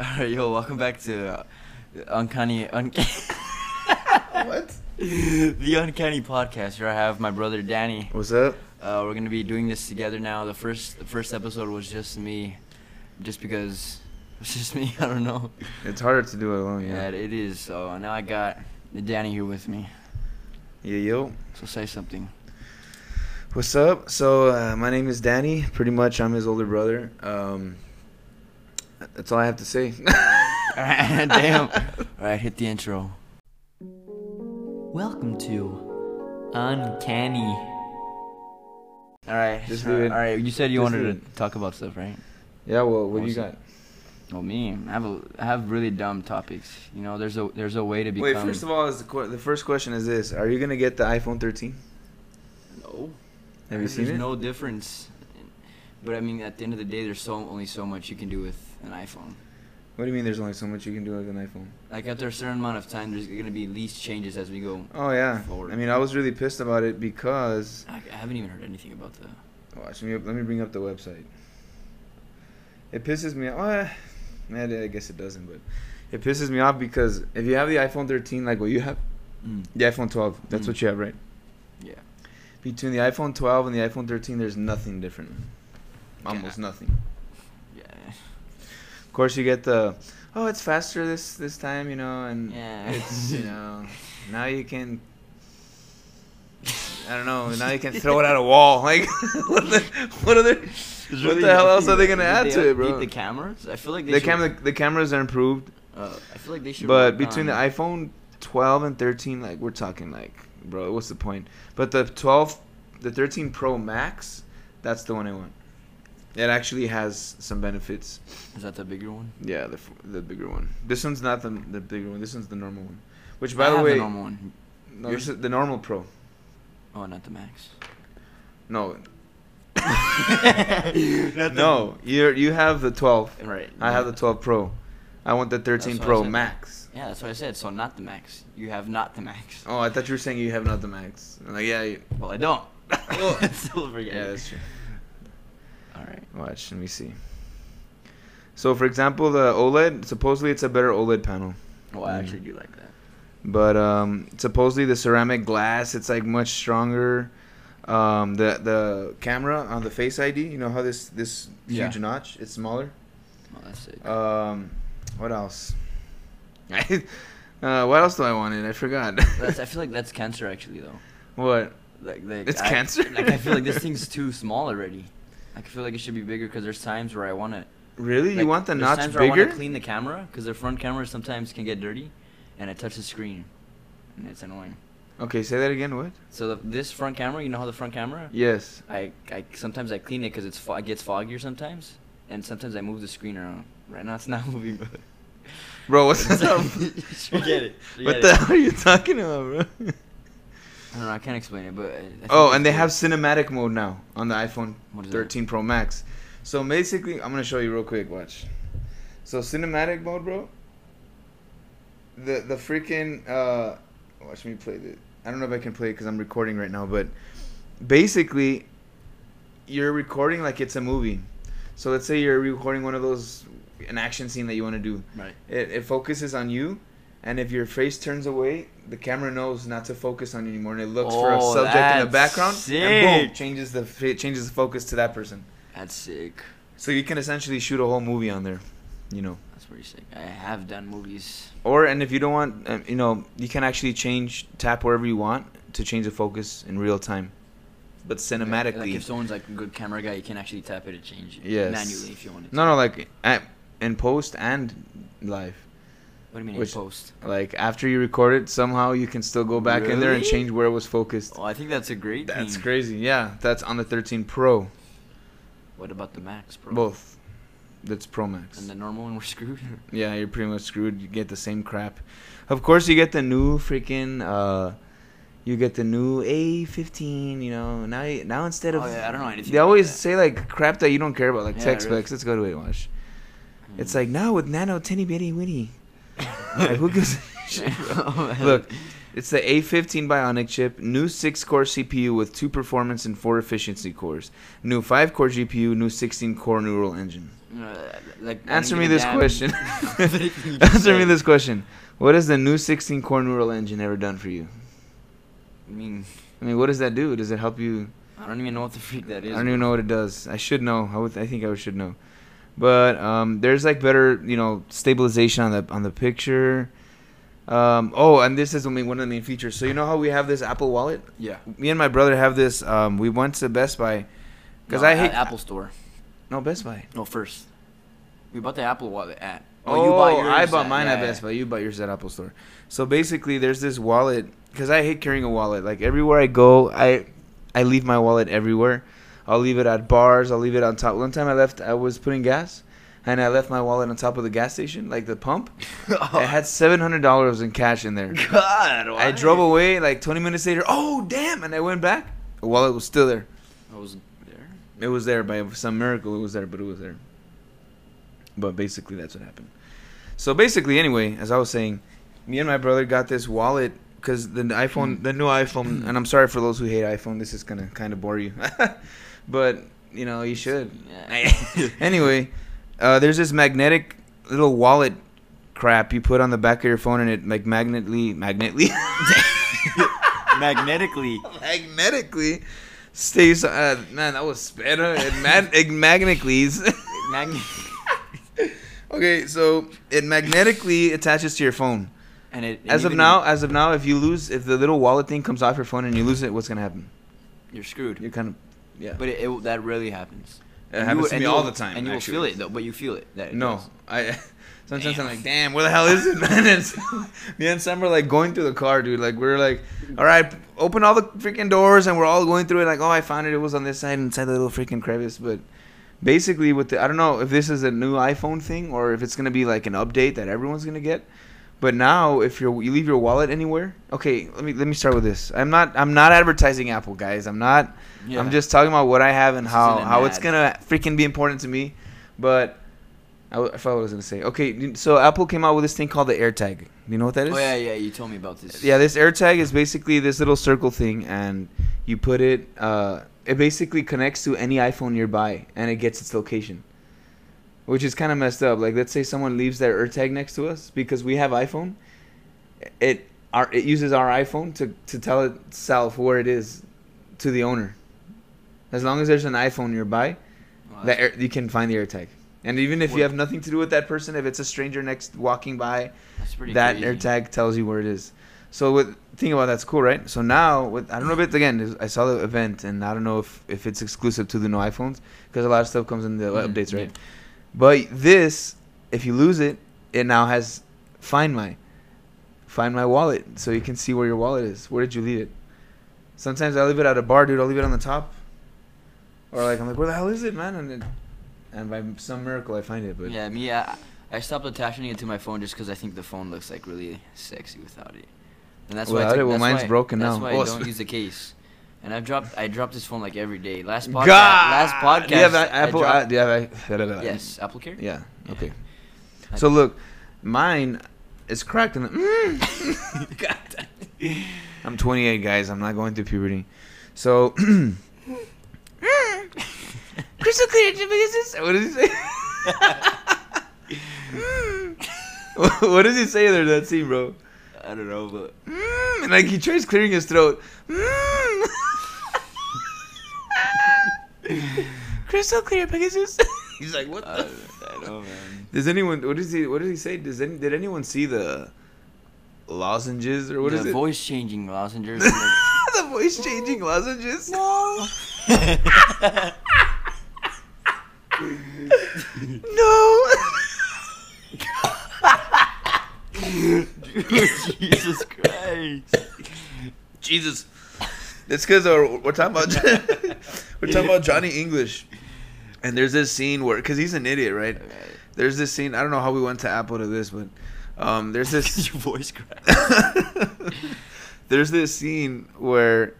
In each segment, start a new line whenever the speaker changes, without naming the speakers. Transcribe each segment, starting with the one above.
Alright, yo, welcome back to uh, Uncanny un-
What?
the Uncanny Podcast. Here I have my brother Danny.
What's up?
Uh, we're gonna be doing this together now. The first the first episode was just me, just because it's just me. I don't know.
It's harder to do it alone,
Yeah,
yeah.
it is. So now I got Danny here with me.
Yeah, yo.
So say something.
What's up? So, uh, my name is Danny. Pretty much, I'm his older brother. Um, that's all I have to say.
Alright, damn. Alright, hit the intro. Welcome to Uncanny. Alright,
Just do it.
Alright, you said you
Just
wanted
do
to talk about stuff, right?
Yeah, well, what do you got?
Well, me, I have a, I have really dumb topics. You know, there's a there's a way to become.
Wait, first of all, is the, qu- the first question is this: Are you gonna get the iPhone 13?
no.
Have you seen
there's
it?
no difference. But I mean, at the end of the day, there's so only so much you can do with an iPhone.
What do you mean? There's only so much you can do with an iPhone?
Like after a certain amount of time, there's gonna be least changes as we go.
Oh yeah.
Forward.
I mean, I was really pissed about it because.
I, I haven't even heard anything about the.
Watch me. Let me bring up the website. It pisses me off. Well, eh, I guess it doesn't, but it pisses me off because if you have the iPhone 13, like what you have, the iPhone 12, that's
Mm.
what you have, right?
Yeah.
Between the iPhone 12 and the iPhone 13, there's nothing different. Almost nothing. Course, you get the, oh, it's faster this this time, you know, and
Yeah.
it's you know, now you can. I don't know. Now you can throw it at a wall. Like, what, the, what other? What the hell else are they gonna add
Did
to it, bro?
The cameras. I feel like they
The
should,
camera, the cameras are improved,
Uh, I feel like they should.
but between the iPhone 12 and 13, like we're talking like, bro, what's the point? But the 12, the 13 Pro Max, that's the one I want. It actually has some benefits.
Is that the bigger one?
Yeah, the the bigger one. This one's not the the bigger one. This one's the normal one. Which, by
I
the
have
way,
the normal one.
no, this is the normal Pro.
Oh, not the max.
No, no, you you have the 12.
Right.
I have the 12 Pro. I want the 13 Pro. Max.
Yeah, that's what I said. So not the max. You have not the max.
Oh, I thought you were saying you have not the Max. I'm like, yeah, you,
Well, I don't.
Well,
Still forget.
yeah, that's true.
All right.
Watch, let me see. So, for example, the OLED, supposedly it's a better OLED panel.
Oh, I
Mm.
actually do like that.
But um, supposedly the ceramic glass, it's like much stronger. Um, the the camera on the Face ID, you know how this this
Yeah.
huge notch, it's smaller.
Oh, that's sick.
Um, what else? uh, what else do I wanted? I forgot.
that's, I feel like that's cancer actually though.
what?
Like, like
It's
I-
cancer?
Like I feel like this thing's too small already. I feel like it should be bigger because there's times where I want to.
Really?
Like,
you want the notch
times where I
bigger?
want to clean the camera because the front camera sometimes can get dirty, and I touch the screen, and it's annoying.
Okay, say that again. What?
So the, this front camera, you know how the front camera?
Yes.
I, I sometimes I clean it because it's fo- it gets foggier sometimes, and sometimes I move the screen around. Right now it's not moving.
Bro, what's up?
Forget it.
What the
it.
hell are you talking about, bro?
I don't know. I can't explain it, but. I- I think
Oh, and they
cool.
have cinematic mode now on the iPhone
What is that?
13 Pro Max. So basically, I'm gonna show you real quick. Watch. So cinematic mode, bro. The the freaking uh, watch me play it. I don't know if I can play it because I'm recording right now, but basically, you're recording like it's a movie. So let's say you're recording one of those an action scene that you want to do.
Right.
It, it focuses on you, and if your face turns away, the camera knows not to focus on you anymore, and it looks for a
Oh,
subject in the background, and boom, changes the changes the focus to that person.
That's sick.
So you can essentially shoot a whole movie on there, you know.
That's pretty sick. I have done movies.
Or and if you don't want, um, you know, you can actually change tap wherever you want to change the focus in real time, but cinematically.
Like if someone's like a good camera guy, you can actually tap it and change it
Yes.
manually if you want to.
no, no, like at, in post and live.
What do you mean
Which-
in post?
Like after you record it, somehow you can still go back in there and change where it was focused.
Oh, I think that's a great
That's
thing.
crazy. Yeah, that's on the 13 Pro.
What about the Max, Pro?
Both. That's Pro Max.
And the normal one, we're screwed.
yeah, you're pretty much screwed. You get the same crap. Of course, you get the new freaking. Uh, you get the new A15. You know now. You, now instead of
Oh, yeah, I don't know anything
They always
that.
say like crap that you don't care about, like
Yeah,
tech
really.
specs. Let's go to it. Watch.
Hmm.
It's like now with nano tinny bitty winny. Like who gives a shit, bro? Look, It's the A15 Bionic chip, new 6-core CPU with 2 performance and 4 efficiency cores, new 5-core GPU, new 16-core neural engine.
Uh, like,
Answer me this question. Answer me this question. What has the new 16-core neural engine ever done for you?
I mean,
I mean, what does that do? Does it help you?
I don't even know what the freak that is.
I don't even know what it does. I should know. I would. I think I should know. But um, there's like better, you know, stabilization on the on the picture. Um, oh, and this is one of the main features. So you know how we have this Apple Wallet?
Yeah.
Me and my brother have this. Um, we went to Best Buy because
No,
I hate
Apple Store.
no Best Buy.
No, first. We bought the Apple Wallet at.
Oh, I bought mine
yeah,
at Best Buy. You bought yours at Apple Store. So basically, there's this wallet because I hate carrying a wallet. Like everywhere I go, I I leave my wallet everywhere. I'll leave it at bars. I'll leave it on top. One time I left, I was putting gas, and I left my wallet on top of the gas station, like the pump. I had seven hundred dollars in cash in there.
God,
I drove away like twenty minutes later. Oh damn! And I went back. The wallet was still there.
I was there.
It was there by some miracle. It was there, but it was there. But basically, that's what happened. So basically, anyway, as I was saying, me and my brother got this wallet because the iPhone, the new iPhone, and I'm sorry for those who hate iPhone. This is gonna kind of bore you, but you know you should. Anyway, uh, there's this magnetic little wallet crap you put on the back of your phone, and it like magnetly, magnetly,
Magnetically.
magnetically stays. Uh, man, that was better. It, mag- it magnetically.
Magnet.
Okay, so it magnetically attaches to your phone.
And it. and
As of now, as of now, if you lose, if the little wallet thing comes off your phone and you lose it, what's gonna happen?
You're screwed.
You're kind of, yeah.
But it, it that rarely happens.
it
And
happens
you-
to me all the time.
And you will feel it though. But you feel it. That it
No,
does.
I. Sometimes I'm like, damn, where the hell is it, man? And me and Sam were like going through the car, dude. Like we're like, all right, open all the freaking doors, and we're all going through it. Like, oh, I found it. It was on this side, inside the little freaking crevice. But basically, with the, I don't know if this is a new iPhone thing or if it's gonna be like an update that everyone's gonna get. But now, if you're you leave your wallet anywhere, okay, let me let me start with this. I'm not I'm not advertising Apple, guys. I'm not.
Yeah.
I'm just talking about what I have and
This
how how it's gonna freaking be important to me. But I, w- I forgot what I was gonna say. Okay, so Apple came out with this thing called the AirTag. You know what that is?
Oh yeah, yeah. You told me about this.
Yeah, this AirTag is basically this little circle thing, and you put it. Uh, it basically connects to any iPhone nearby, and it gets its location, which is kind of messed up. Like, let's say someone leaves their AirTag next to us because we have iPhone. It our it uses our iPhone to to tell itself where it is to the owner. As long as there's an iPhone nearby,
Well,
that air, you can find the AirTag. And even if
What-
you have nothing to do with that person, if it's a stranger next walking by, that
crazy.
AirTag tells you where it is. So with think about that's cool, right? So now with I don't know if it's again I saw the event and I don't know if if it's exclusive to the new iPhones because a lot of stuff comes in the
Mhm,
updates, right?
yeah.
But this, if you lose it, it now has Find My, Find My wallet, so you can see where your wallet is. Where did you leave it? Sometimes I leave it at a bar, dude. I'll leave it on the top, or like I'm like, where the hell is it, man? And it, and by some miracle I find it. But
Yeah, me. I, I stopped attaching it to my phone just because I think the phone looks like really sexy without it. And that's why. I
Without
took-
it? Well, mine's
why-
broken
that's
now.
why
Oh,
I don't use the case. And I've dropped. I dropped this phone like every day. Last podcast. Last podcast.
Do you have a-
I
Apple?
dropped-
uh, do you have a,
yes, Apple Care.
Yeah. Okay.
I-
So look, mine is cracked in the. Mm. God. I'm 28, guys. I'm not going through puberty. So. Crystal clear, Jimmy. What does he say? what does he say there? That scene, bro.
I don't know, but
Mm, and like he tries clearing his throat. Mm. Crystal clear, Pegasus. He's like, what
I,
the?
I don't know, man.
Does anyone? What does he? What does he say? Does any? Did anyone see the lozenges or what
the
is it?
voice changing lozenges. and the-
the voice changing lozenges.
no.
No.
Jesus Christ.
Jesus. That's because we're talking about we're talking about Johnny English, and there's this scene where because he's an idiot, right? There's this scene. I don't know how we went to Apple to this, but um, there's this
Your voice cracked.
there's this scene where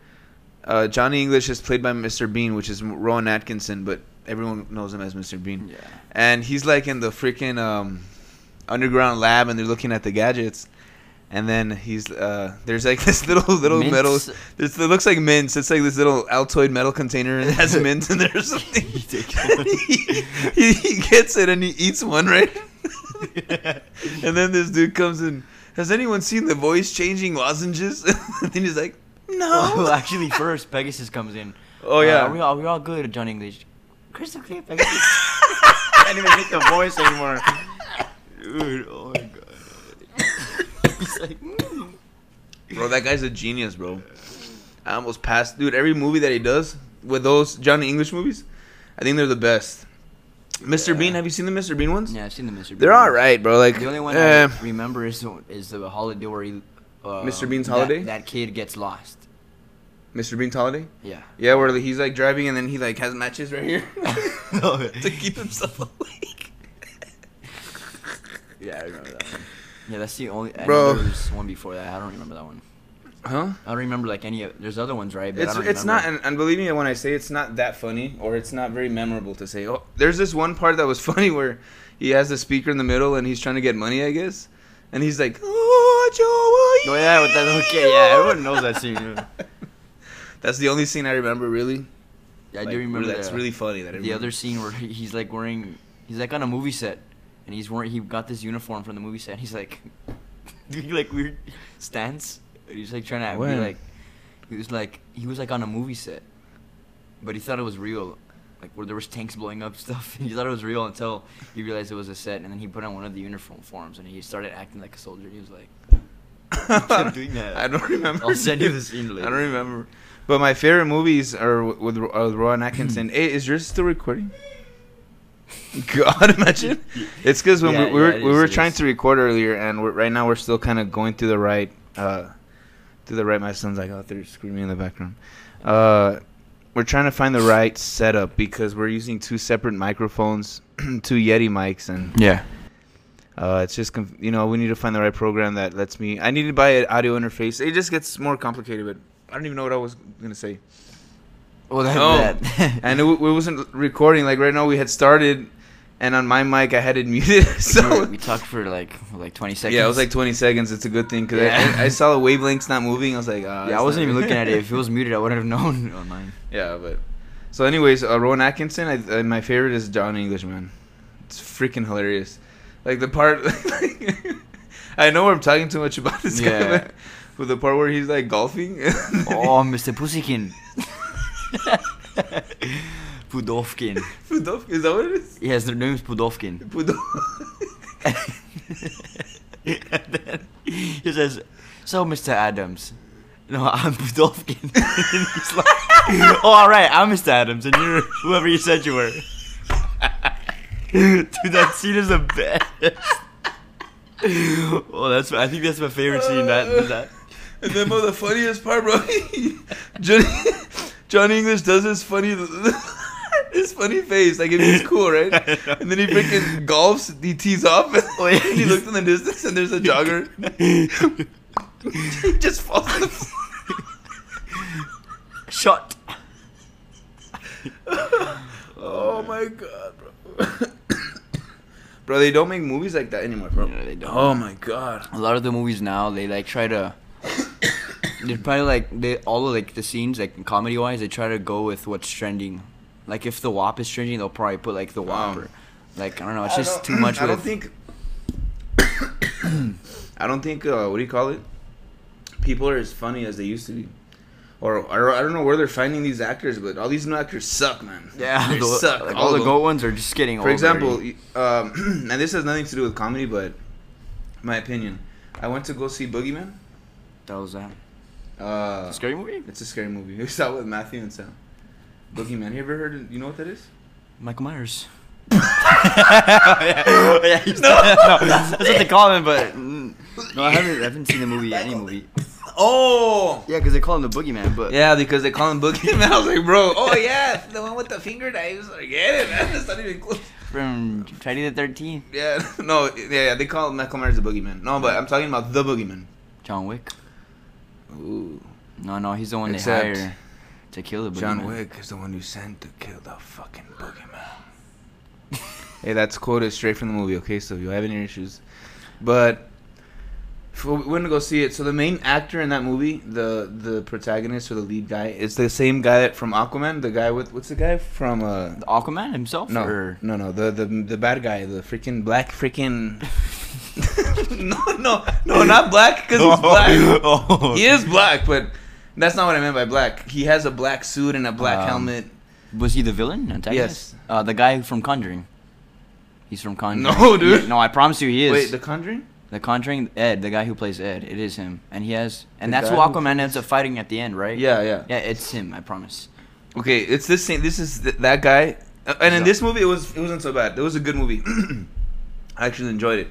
uh, Johnny English is played by Mr. Bean, which is Rowan Atkinson, but everyone knows him as Mr. Bean.
Yeah.
And he's like in the freaking um, underground lab, and they're looking at the gadgets. And then he's uh, there's like this little little
Mints?
metal. This it looks like mints. It's like this little Altoid metal container and it has mint in there or something.
He
he, he, gets it and he eats one right. and then this dude comes in. Has anyone seen the voice changing lozenges? and he's like, no.
Well, actually, first Pegasus comes in.
oh
Uh,
yeah.
are we all we all good at John English? Crystal clear, Pegasus. Can't even make the voice anymore. Dude, oh. He's like, mm.
Bro, that guy's a genius, bro. I almost passed, dude. Every movie that he does with those Johnny English movies, I think they're the best. Mr.
Yeah.
Bean, have you seen the Mr. Bean ones?
yeah, I've seen the Mr. Bean.
They're all right, bro. Like
The only one
eh,
I remember is the, is the holiday where he. Uh,
Mr. Bean's
that-
Holiday?
That, kid gets lost.
Mr. Bean's Holiday.
Yeah.
Yeah, where he's like driving and then he like has matches right here to keep himself awake.
Yeah, I remember that one. Yeah, that's the only. I
Bro.
Bro. There was one before that. I don't remember that one.
Huh?
I don't remember like any. of There's other ones, right? But
It's
I don't
it's not, and, and believe me when I say it's not that funny or it's not very memorable to say. Oh, there's this one part that was funny where he has the speaker in the middle and he's trying to get money, I guess, and he's like, "Oh, Joey."
Oh yeah, with that little kid. Yeah, everyone knows that scene. yeah.
That's the only scene I remember really.
Yeah, I
Like,
do remember
That's
the,
really funny. That
the other scene where he's like wearing. He's like on a movie set, and he's wearing. He got this uniform from the movie set. He's like, doing like weird stance. He's like trying to
When?
be like. He was like he was like on a movie set, but he thought it was real. Like where there was tanks blowing up stuff. he thought it was real until he realized it was a set, and then he put on one of the uniform forms and he started acting like a soldier. He was like, doing that.
I don't remember.
I'll send you the scene later.
I don't remember. But my favorite movies are with, with uh, Rowan Atkinson. hey, is yours still recording? God, imagine. It's because when
Yeah,
we, we were
yeah, it
we were trying to record earlier, and we're, right now we're still kind of going through the right, uh, through the right. My son's like out there screaming in the background. Uh, we're trying to find the right setup because we're using two separate microphones, two Yeti mics, and
Yeah.
uh, it's just conf- you know we need to find the right program that lets me. I need to buy an audio interface. It just gets more complicated, but I don't even know what I was gonna say.
Well, that,
Oh,
that.
and it, it wasn't recording. Like right now, we had started, and on my mic I had it muted. so
we talked for like like 20 seconds.
yeah, it was like 20 seconds. It's a good thing because
Yeah.
I, I saw the wavelengths not moving. I was like, ah,
yeah, I wasn't even looking at it. If it was muted, I wouldn't have known on mine.
yeah, but so anyways, uh, Rowan Atkinson. I, uh, my favorite is John Englishman. It's freaking hilarious. Like the part. I know I'm talking too much about this guy, but, but the part where he's like golfing.
Oh, Mr. Pussykin. Pudovkin.
Pudov- is that what it is?
Yes, their name's Pudovkin.
Pudov-
and then he says, "So, Mr. Adams." No, I'm Pudovkin. and he's like, "Oh, all right, I'm Mr. Adams, and you're whoever you said you were." Dude, that scene is the best. oh, that's I think that's my favorite scene. That that.
And then, but the funniest part, bro, Johnny, Johnny English does this funny, this funny face, like if he's cool, right? And then he freaking golfs, he tees off, and he looks in the distance, and there's a jogger. he just falls on the floor.
Shot.
Oh my god, bro. bro, they don't make movies like that anymore, bro.
Yeah, they don't.
Oh my god.
a lot of the movies now they like try to they probably like they all of like the scenes like comedy wise they try to go with what's trending like if the WAP is trending they'll probably put like the WAP
Wow.
or like I don't know it's
I
just too much
I don't think. I don't think. Uh, what do you call it? People are as funny as they used to be, or, or I don't know where they're finding these actors, but all these new actors suck, man.
yeah
they
the,
suck.
like,
all
all the
of
goat
them.
ones are just getting
For
old
example, um, and this has nothing to do with comedy, but my opinion. I went to go see Boogeyman.
that was that
Uh,
scary movie
It's a scary movie. We saw it with Matthew and Sam. Boogeyman. Have you ever heard? Of, You know what that is?
Michael Myers yeah, yeah, he's- no. that's what they call him but mm, no I haven't I haven't seen the movie any movie
Oh.
yeah because they call him the boogeyman but
Yeah, because they call him Boogeyman. I was like, bro, oh yeah, the one with the finger knives. Forget it, man. That's not even close.
from Friday the 13th
Yeah, no, yeah, yeah, they call Michael Myers the Boogeyman. No, but I'm talking about the Boogeyman.
John Wick
Ooh.
No, no, he's the one
Except
they hire to kill the
John
boogeyman.
Wick is the one who sent to kill the fucking Boogeyman. hey, that's quoted straight from the movie, okay? So if you have any issues. But we're gonna go see it. So the main actor in that movie, the the protagonist or the lead guy, is the same guy that from Aquaman. The guy with what's the guy from? uh
The Aquaman himself?
No,
Or?
no, no. The the the bad guy, the freaking black freaking. no, no, no, not black because he's black.
oh.
He is black, but that's not what I meant by black. He has a black suit and a black
Um,
helmet.
Was he the villain? Antagonist?
Yes.
Uh, the guy from Conjuring. He's from Conjuring.
No, dude.
Yeah, no, I promise you he is.
Wait, The Conjuring?
The Conjuring, Ed, the guy who plays Ed, it is him, and he has, and
The
that's who
guy who
Aquaman ends up fighting at the end, right?
Yeah, yeah.
Yeah, it's him. I promise.
Okay, it's this same. This is th- that guy, Uh, and in this movie, it was it wasn't so bad. It was a good movie. I actually enjoyed it.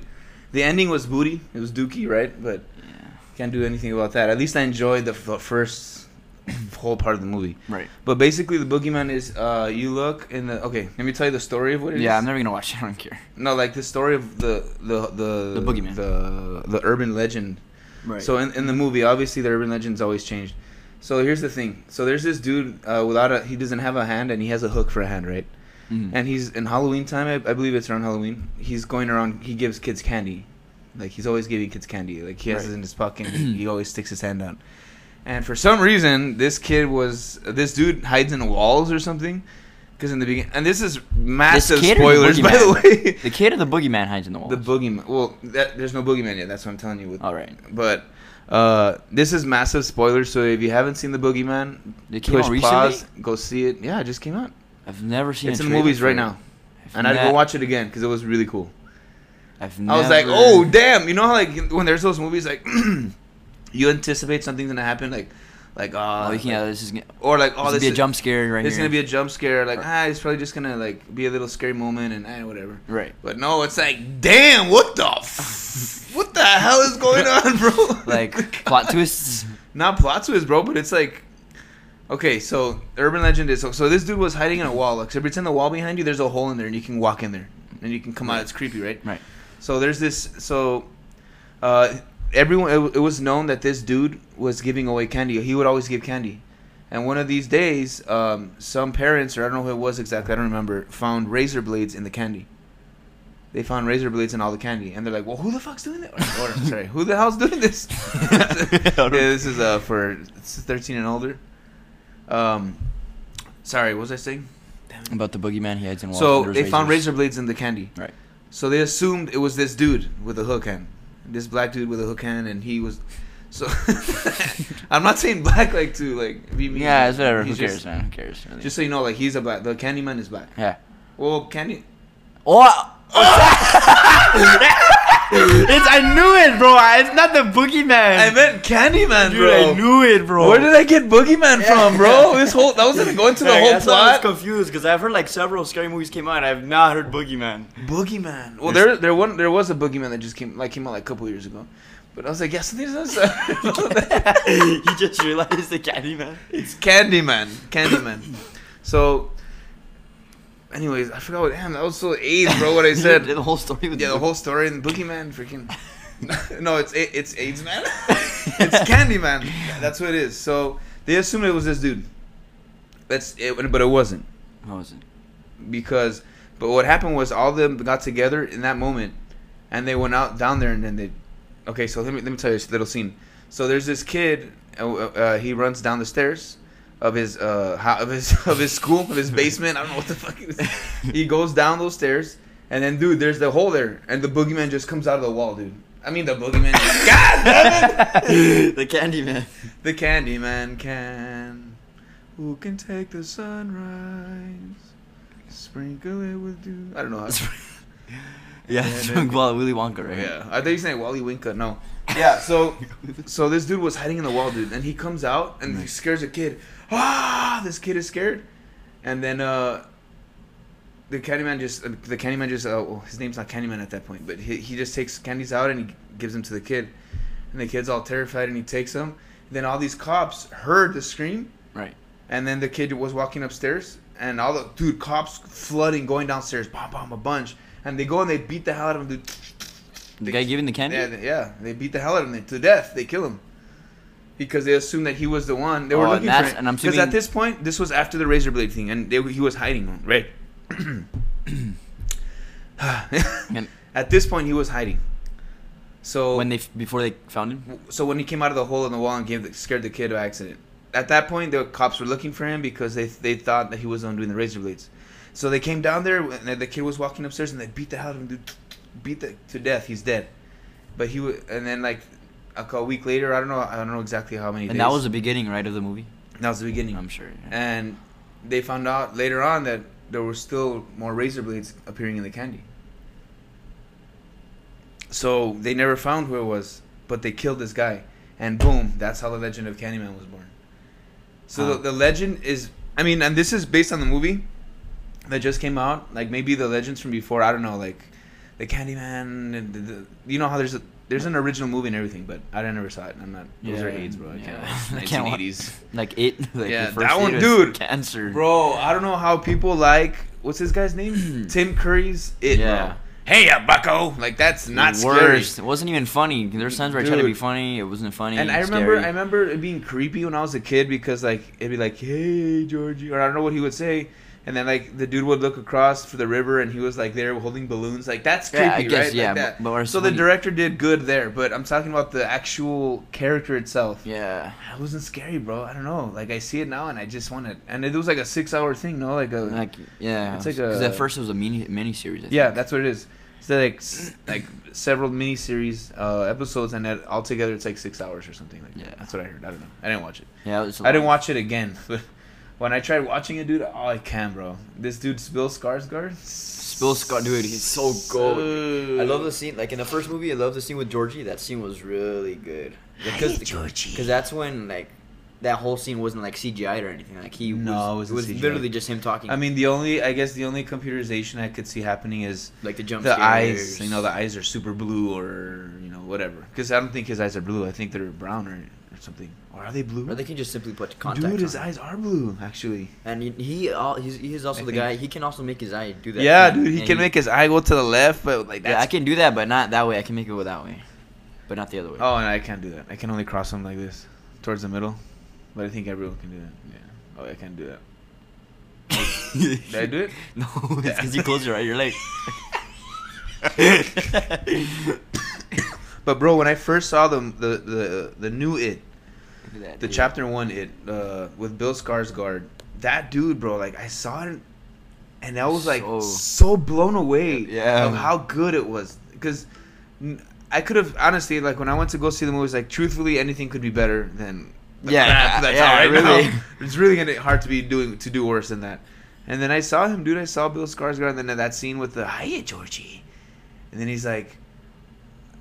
The ending was booty. It was dookie, right? But
Yeah.
can't do anything about that. At least I enjoyed the f- first whole part of the movie.
Right.
But basically, the boogeyman is uh, you look in the. Okay, let me tell you the story of what it is.
Yeah, I'm never gonna watch it. I don't care.
No, like the story of the the the
The boogeyman.
the the urban legend
Right.
so in, in the movie, obviously the urban legend's always changed. So here's the thing. So there's this dude uh, without a he doesn't have a hand and he has a hook for a hand, right?
Mhm.
And he's in Halloween time. I, I believe it's around Halloween. He's going around. He gives kids candy, like he's always giving kids candy. Like he has
Right.
it in his pocket. and he, he always sticks his hand out. And for some reason, this kid was this dude hides in walls or something. Because in the beginning, and this is massive
kid or the
spoilers, by the way.
the kid or the boogeyman hides in the wall.
The boogeyman. Well, that, there's no boogeyman yet. That's what I'm telling you. With,
All right.
But uh, this is massive spoilers. So if you haven't seen the boogeyman,
It
push
recently.
pause, go see it. Yeah, it just came out.
I've never seen. It.
It's
a
in the movies right now,
I've
and I'd go watch it again because it was really cool.
I've
I was like, oh damn! You know how like when there's those movies like you anticipate something's gonna happen, like like uh,
Oh, yeah, this is gonna,
or like
oh, this
this
be a jump scare right
It's gonna be a jump scare. Like ah, it's probably just gonna like be a little scary moment and eh, whatever.
right.
But no, it's like damn, what the f- what the hell is going on, bro?
Like plot twists.
not plot twists bro, but it's like, okay, so urban legend is so, so this dude was hiding in a wall. Like, so pretend the wall behind you, there's a hole in there, and you can walk in there, and you can come out. It's creepy, right?
Right.
So there's this. So, uh, everyone, it, it was known that this dude was giving away candy. He would always give candy. And one of these days, um, some parents, or I don't know who it was exactly, I don't remember, found razor blades in the candy. They found razor blades in all the candy, and they're like, "Well, who the fuck's doing that?" Or, or, sorry, who the hell's doing this? yeah, this is uh for 13 and older. Um, sorry, what was I saying?
About the boogeyman he hides in walls.
So they found
razors.
razor blades in the candy.
Right.
So they assumed it was this dude with a hook hand, this black dude with a hook hand, and he was. So I'm not saying black like to like be mean.
Yeah, it's whatever. Who cares,
just-
man? Who cares? Really?
Just so you know, like he's a black. The Candyman is black.
yeah.
Well, Candy.
Oh. it's I knew it, bro. It's not the boogeyman.
I meant Candyman,
Dude,
bro.
I knew it, bro.
Where did I get Boogeyman from, bro? This whole that wasn't gonna go into the
Hey,
whole
that's why I was
plot.
confused because I've heard like several scary movies came out. and I've not heard boogeyman.
Boogeyman. Well, there there one there was a Boogeyman that just came like came out like a couple years ago, but I was like, yes, this is
you just realized the Candyman.
it's Candyman, Candyman. So, anyways, I forgot what. Damn, that was so AIDS, bro. What I said.
the whole story with
Yeah, the whole story and Boogeyman, freaking. no, it's it's AIDS man. it's Candyman. That's what it is. So they assumed it was this dude. That's it, but it wasn't
What was it?
because. But what happened was all of them got together in that moment, and they went out down there and then they. Okay, so let me let me tell you this little scene. So there's this kid. Uh, uh, he runs down the stairs of his uh ho- of his of his school of his basement. I don't know what the fuck it is. he goes down those stairs, and then dude, there's the hole there, and the boogeyman just comes out of the wall, dude. I mean the boogeyman. God damn it!
the Candyman.
The Candyman can. Who can take the sunrise? Sprinkle it with dew. I don't know. How
Yeah,
Yeah,
it's
dude.
from Wall- Willy Wonka, right?
Yeah, I thought you saying Wally Winka. No. Yeah, so so this dude was hiding in the wall, dude, and he comes out and he scares a kid. Ah, this kid is scared, and then uh, the Candyman just uh, the Candyman just uh, well, his name's not Candyman at that point, but he he just takes candies out and he gives them to the kid, and the kid's all terrified and he takes them. Then all these cops heard the scream,
Right.
and then the kid was walking upstairs, and all the dude cops flooding going downstairs, bomb bomb a bunch, and they go and they beat the hell out of him, dude.
The guy giving the candy?
Yeah, they, yeah, they beat the hell out of him to death. They kill him because they assumed that he was the one. They were
Oh,
looking
and
for him.
and I'm
Because at this point, this was after the razor blade thing, and they, he was hiding, right?
And-
at this point, he was hiding. So
when they before they found him.
so when he came out of the hole in the wall and gave the, scared the kid by accident. At that point, the cops were looking for him because they they thought that he was the one doing the razor blades. So they came down there and the kid was walking upstairs and they beat the hell out of him, dude. Beat the, to death. He's dead. But he and then like a, a week later, I don't know, I don't know exactly how many.
And
days.
that was the beginning, right, of the movie.
that was the beginning.
I'm sure. yeah.
and they found out later on that there were still more razor blades appearing in the candy. So they never found who it was, but they killed this guy, and boom, that's how the legend of Candyman was born. So
Huh.
the, the legend is, I mean, and this is based on the movie that just came out. Like maybe the legends from before, I don't know, like the Candyman. And the, the, you know how there's a there's an original movie and everything, but I never saw it. I'm not. Those are
Yeah,
AIDS, bro. I can't.
yeah. can't watch-
1980s.
Like it. Like
Yeah,
the first
that one, dude.
Cancer.
Bro, I don't know how people like what's this guy's name? Tim Curry's It,
Yeah.
bro. Hey, ya, Bucko! Like that's not
The
scary.
worst. It wasn't even funny. There were times where I tried to be funny. It wasn't funny.
And I remember,
scary.
I remember it being creepy when I was a kid because like it'd be like, "Hey, Georgie," or I don't know what he would say, and then like the dude would look across for the river and he was like there holding balloons. Like that's creepy,
Yeah, I guess,
right?
yeah,
Like that.
we're
so the director did good there, but I'm talking about the actual character itself.
Yeah.
It wasn't scary, bro. I don't know. Like I see it now and I just want to. And it was like a six-hour thing, no? Like a
Like yeah.
It's like
Because
a-
at first it was a mini mini series.
Yeah, that's what it is. So like like several miniseries uh, episodes, and that altogether it's like six hours or something like that.
Yeah.
That's what I heard. I don't know. I didn't watch it.
Yeah. It
I didn't watch it again. But when I tried watching it, dude, oh, I can, bro. This dude, Bill Skarsgård.
Bill Scott, dude, he's so good. I love the scene. Like in the first movie, I love the scene with Georgie. That scene was really good. Because
Georgie.
Because that's when like that whole scene wasn't like CGI or anything. Like he
No,
was,
it wasn't CGI.
literally just him talking.
I mean, the only I guess the only computerization I could see happening is
like the jump
the
scares.
eyes. You know, the eyes are super blue or you know whatever. Because I don't think his eyes are blue. I think they're brown or something. Or are they blue?
Or they can just simply put contact.
Dude, his
on.
eyes are blue actually.
And he, he all he's, he's also
I
the
think-
guy. He can also make his eye do that.
Yeah,
thing.
dude, he
And
can make his eye go to the left, but like that's
Yeah, I can do that, but not that way. I can make it go that way, but not the other way.
Oh, and I can't do that. I can only cross them like this, towards the middle. But I think everyone can do that. Yeah. Oh, I can't do that. Did I do it?
No, it's because you close your eye. You're like.
But bro, when I first saw the the the, the new it,
that,
the
dude.
chapter one it uh, with Bill Skarsgård, that dude, bro, like I saw it, and I was like
So-
so blown away
Yeah.
of how good it was. Because I could have honestly, like when I went to go see the movies, like truthfully, anything could be better than
Yeah,
crap that's
yeah,
right
really.
now. It's really gonna hard to be doing to do worse than that. And then I saw him, dude. I saw Bill Skarsgård, and then that scene with the "Hiya, Georgie," and then he's like,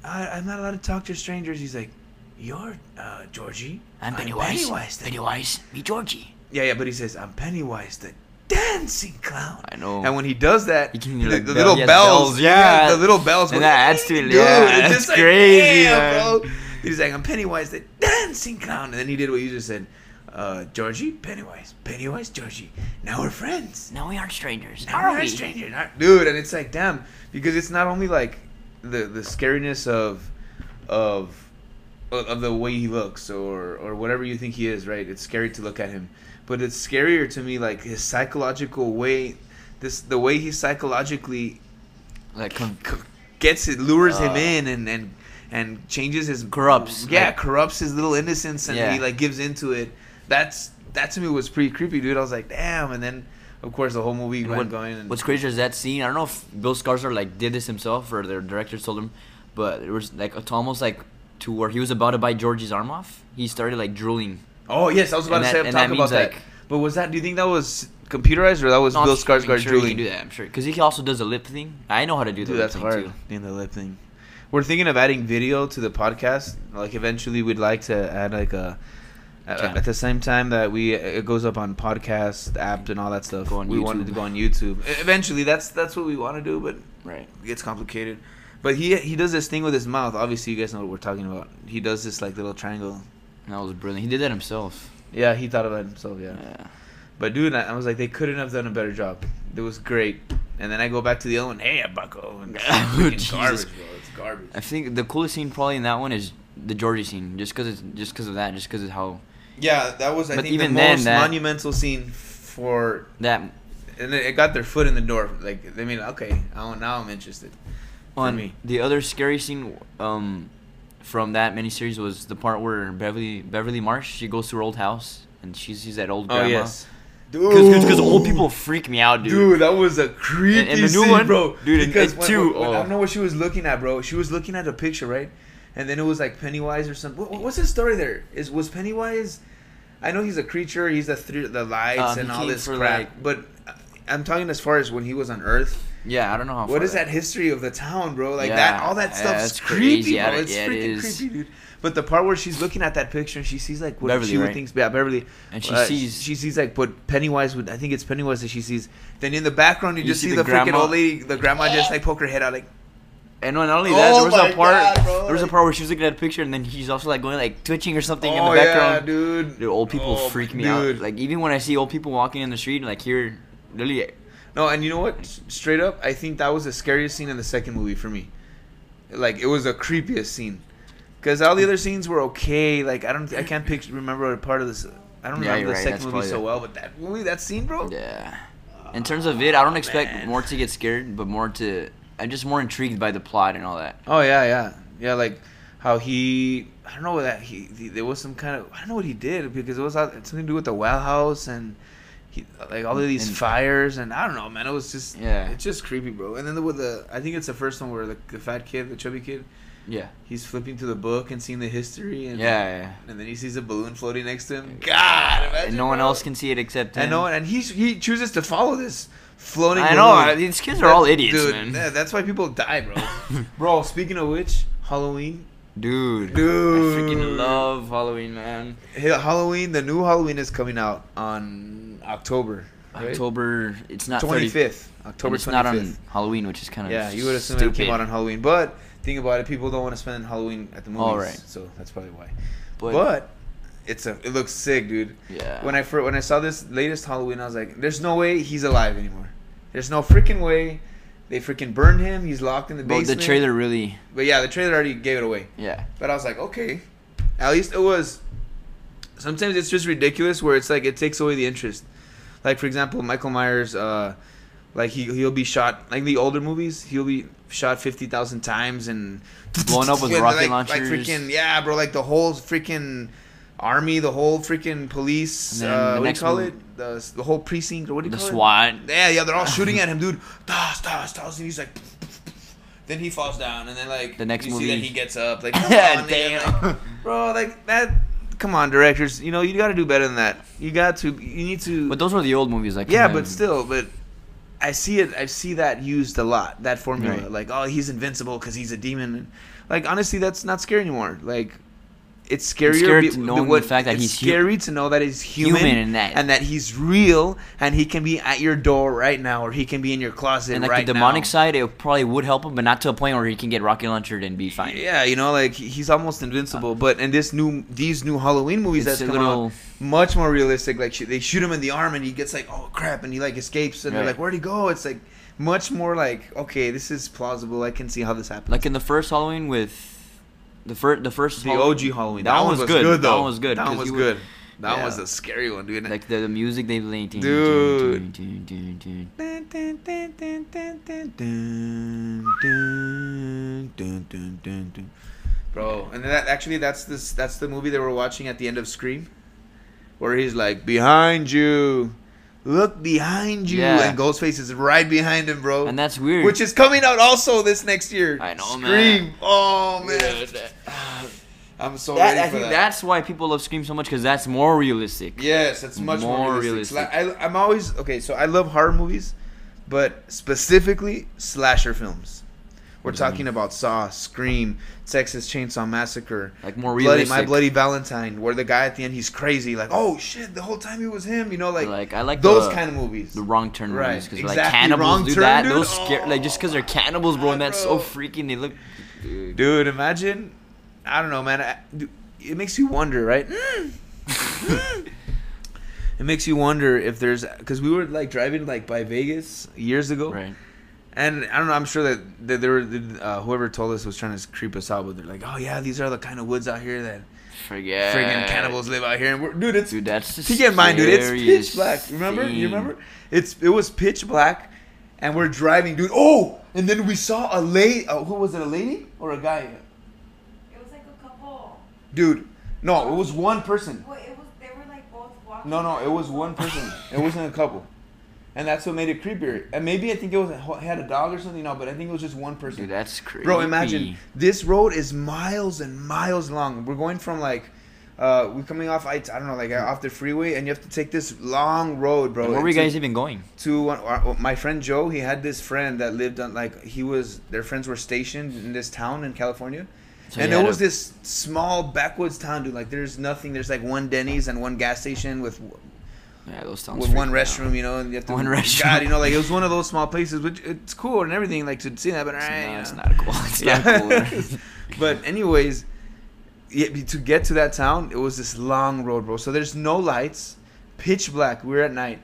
I, "I'm not allowed to talk to strangers." He's like, "You're uh, Georgie."
I'm Pennywise.
Pennywise. then."
Pennywise, me Georgie.
Yeah, yeah, but he says, "I'm Pennywise, the dancing clown."
I know.
And when he does that,
He can
the,
like,
the
bell-
little
has
bells,
bells, yeah.
the little bells,
And that adds to it,
Dude,
yeah,
it's just like,
crazy,
damn, bro. He's like, "I'm Pennywise, the dancing clown," and then he did what you just said. Uh, Georgie, Pennywise, Pennywise, Georgie. Now we're friends.
Now we aren't strangers.
Now
are
we're
we?
strangers, aren't- dude. And it's like, damn, because it's not only like the the scariness of of of the way he looks or or whatever you think he is, right? It's scary to look at him, but it's scarier to me like his psychological way, this the way he psychologically
Like com-
gets it, lures him
Uh,
in, and and and changes his
Corrupts,
Yeah,
like-
corrupts his little innocence, and
Yeah.
he like gives into it. That's that to me was pretty creepy, dude. I was like, damn, and then. Of course, the whole movie went
what-
going. And
What's crazy is that scene. I don't know if Bill Skarsgård like did this himself or their director told him, but it was like it's almost like to where he was about to bite Georgie's arm off. He started like drooling.
Oh yes, I was about
And
to
that-
say talk about that.
like-
but was that? Do you think that was computerized or that was
No,
Bill
I'm sure- I'm
Skarsgård
sure he
drooling?
can do that. I'm sure because he also does the lip thing. I know how to do the
Dude,
lip
that's
thing
hard.
too.
Doing the lip thing. We're thinking of adding video to the podcast. Like eventually, we'd like to add like a. At,
Channel.
at the same time that we it goes up on podcast app and all that stuff,
Go on
we wanted to go on YouTube. Eventually, that's that's what we want to do, but
Right.
it gets complicated. But he he does this thing with his mouth. Obviously, you guys know what we're talking about. He does this like little triangle.
And that was brilliant. He did that himself.
Yeah, he thought about himself. Yeah.
Yeah.
But dude, I I was like, they couldn't have done a better job. It was great. And then I go back to the other one. Hey, Bucko. And
Oh, Jesus.
garbage, bro. It's garbage.
I think the coolest scene probably in that one is the Georgie scene, just because it's just because of that, just because of how
Yeah, that was I
But
think
even
the
then,
most
that-
monumental scene for,
that.
and it got their foot in the door. Like they mean, okay, I now I'm interested. For
On
me.
the other scary scene um, from that miniseries was the part where Beverly Beverly Marsh she goes to her old house and she sees that old grandma.
Oh
grandma.
Dude,
Because old people freak me out, dude.
Dude, that was a creepy
And- and the new
scene,
one?
bro.
Dude,
because
it
when-
too,
when- when- I
oh.
don't know what she was looking at, bro. She was looking at a picture, right? And then it was like Pennywise or something. What, what's the story there? Is was Pennywise? I know he's a creature. He's the thr the lights
Um,
and all this crap.
like-
but uh, I'm talking as far as when he was on Earth.
Yeah, I don't know how.
What is that history of the town, bro? Like
Yeah,
that, all that stuff's creepy, bro. It's
yeah,
freaking
is.
creepy, dude. But the part where she's looking at that picture and she sees like what
Beverly,
she
right?
think, yeah, Beverly,
And she
uh,
sees-
she sees like what Pennywise would. I think it's Pennywise that she sees. Then in the background, you,
You
just
see
see,
the
the, freaking old lady, the grandma, just like poke her head out, like
And not only that,
Oh
there was a part.
God, bro,
there was a part where she was looking at a picture, and then he's also like going like twitching or something in
oh
the background.
yeah, dude.
Dude, old people
Oh,
freak me
dude.
out. Like even when I see old people walking in the street, like here, really,
No, and you know what? Straight up, I think that was the scariest scene in the second movie for me. Like it was the creepiest scene, because all the other scenes were okay. Like I don't, I can't picture remember a part of this. I don't
Yeah,
remember the
right,
second
that's
movie so well, but that movie, that scene, bro.
yeah. In terms of it, I don't expect
man.
more to get scared, but more to. I'm just more intrigued by the plot and all that.
Oh yeah, yeah, yeah. Like how he, I don't know what that he, he there was some kind of I don't know what he did because it was something to do with the well house and. He, like all of these
And-
fires and I don't know, man. It was just
Yeah.
it's just creepy, bro. And then the, with the I think it's the first one where the, the fat kid, the chubby kid,
Yeah.
he's flipping through the book and seeing the history and
Yeah, yeah.
and then he sees a balloon floating next to him. God, imagine,
And no one
bro.
else can see it except him.
And no one, and he he chooses to follow this floating.
I know.
balloon.
These kids are all idiots,
dude,
man.
yeah, that's why people die, bro. bro, speaking of which, Halloween,
Dude.
Dude.
I freaking love Halloween, man.
Halloween, the new Halloween is coming out on October. right?
October. It's not
25th. October
It's
25th.
not on Halloween, which is kind of
yeah, you would assume
stupid.
it came out on Halloween, but think about it, people don't want to spend Halloween at the movies,
All right.
so that's probably why.
but,
But, it's a it looks sick, dude.
yeah.
When I fir- when I saw this latest Halloween, I was like, "There's no way he's alive anymore. There's no freaking way." They freaking burned him. He's locked in the
but
basement.
the trailer really,
But yeah, the trailer already gave it away.
yeah.
But I was like, okay, at least it was. Sometimes it's just ridiculous where it's like it takes away the interest. Like for example, Michael Myers, uh, like he he'll be shot like the older movies, he'll be shot fifty thousand times and
Blown up with
and,
rocket
like,
launchers.
Like freaking yeah, bro. Like the whole freaking army, the whole freaking police. Uh,
the
what do you call
movie-
it? The the whole precinct or what do you
The
call it?
The SWAT.
Yeah, yeah, they're all shooting at him, dude. Das, das, das, and he's like. Then he falls down, and then like
The next
you see that
movie-
he gets up, like
Yeah, damn.
like, bro, like that. Come on, directors, you know you got to do better than that. You got to, you need to.
But those were the old movies, like
yeah, but still, but I see it. I see that used a lot. That formula,
Right.
like oh, he's invincible because he's a demon. Like honestly, that's not scary anymore. Like it's scarier. be-
to know
what-
the fact that he's hu-
scary to know that he's human,
Human and that-
and that he's real and he can be at your door right now or he can be in your closet
and like
right
the demonic
now.
side, it probably would help him, but not to a point where he can get rocket launched and be fine.
Yeah, you know, like he's almost invincible. Uh. But in this new, these new Halloween movies that's coming
little-
out, much more realistic. Like sh- they shoot him in the arm and he gets like, oh crap, and he like escapes and they're like, where'd he go? It's like much more like, okay, this is plausible. I can see how this happens.
Like in the first Halloween with the first, the first,
the
Hall-
OG Halloween.
That, that one was good.
good
that one was good.
That one was good. That
yeah.
was a scary one, dude.
Like the, the music they played.
Dude. Bro, and that actually that's this that's the movie they were watching at the end of Scream, where he's like behind you, look behind you,
Yeah.
and Ghostface is right behind him, bro.
And that's weird.
which is coming out also this next year.
I know,
Scream.
Oh, man.
Oh man, I'm so
that,
ready
I think
that.
that's why people love Scream so much because that's more realistic.
Yes, it's much more,
More
realistic.
realistic.
I, I'm always okay. So I love horror movies, but specifically slasher films. We're talking about Saw, Scream, Texas Chainsaw Massacre,
Like more
Bloody. My Bloody Valentine, where the guy at the end he's crazy, like oh shit, the whole time it was him. You know, like,
Like, I like
those
the-
kind of movies.
The wrong turn
Right,
movies because like cannibals
Wrong
do
Turn,
that.
dude.
Those scare like just because they're
Oh,
cannibals, bro, and that's
bro.
so freaking. They look. Dude.
Dude, imagine. I don't know, man. I, dude, it makes you wonder, right? Mm. Mm. it makes you wonder if there's because we were like driving like by Vegas years ago,
Right.
And I don't know. I'm sure that, that there were uh, whoever told us was trying to creep us out, but they're like, oh yeah, these are the kind of woods out here that
Forget.
friggin' cannibals live out here. And we're, dude, it's
Dude, that's the
keep in mind, dude, it's pitch black. Remember? You remember? It's it was pitch black, and we're driving, dude. Oh, and then we saw a lady. Oh, who was it? A lady or a guy?
It was like a couple.
Dude, no, it was one person.
Well, it was. They were like both walking.
No, no, it was one person. It wasn't a couple. And that's what made it creepier. And maybe I think it was it had a dog or something. No, but I think it was just one person.
Dude, that's crazy.
Bro, imagine this road is miles and miles long. We're going from like, uh, we're coming off I, I don't know like off the freeway, and you have to take this long road, bro.
And where were you guys even going?
to one, our, my friend Joe. He had this friend that lived on like he was their friends were stationed in this town in California.
So
and it was
to-
this small backwoods town, dude. Like, there's nothing. There's like one Denny's and one gas station with
Yeah, those sounds.
with one
freaking out.
restroom, you know. And you have to,
One restroom.
God, you know, like it was one of those small places, which it's cool and everything, like to see that. But
It's, eh,
alright,
no,
you
it's not cool. It's not cool.
but anyways, yeah, to get to that town, it was this long road, bro. So there's no lights, pitch black. We're at night,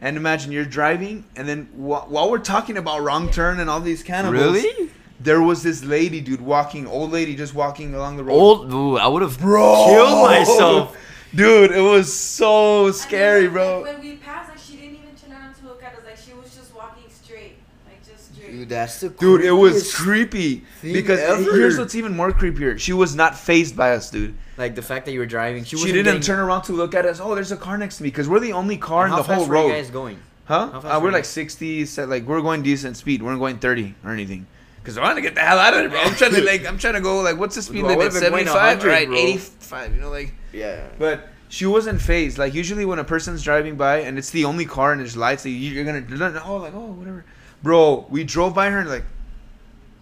and imagine you're driving, and then wh- while we're talking about wrong turn and all these cannibals,
really?
there was this lady, dude, walking, old lady, just walking along the road.
Old, ooh, I would have
bro,
killed myself.
dude. It was so
And then,
scary,
like,
bro.
When we passed, like she didn't even turn around to look at us. Like she was just walking straight, like just straight.
Dude, that's the
Dude, it was creepy because
ever.
here's what's even more creepier. She was not phased by us, dude.
like the fact that you were driving. She,
She, didn't
getting-
turn around to look at us. Oh, there's a car next to me because we're the only car in
How
the
fast
whole
were you
road.
guys going?
Huh?
How fast
Uh,
were
we're
you?
like 60, so like we're going decent speed. We're not going 30 or anything. Cause I want to get the hell out of there, bro. I'm trying to like, I'm trying to go like, what's the speed
Bro,
limit?
would've been going
75,
100,
right? 85, you know, like.
Yeah.
But she wasn't phased. Like usually when a person's driving by and it's the only car and there's lights, like, you- you're gonna oh like oh whatever. Bro, we drove by her and like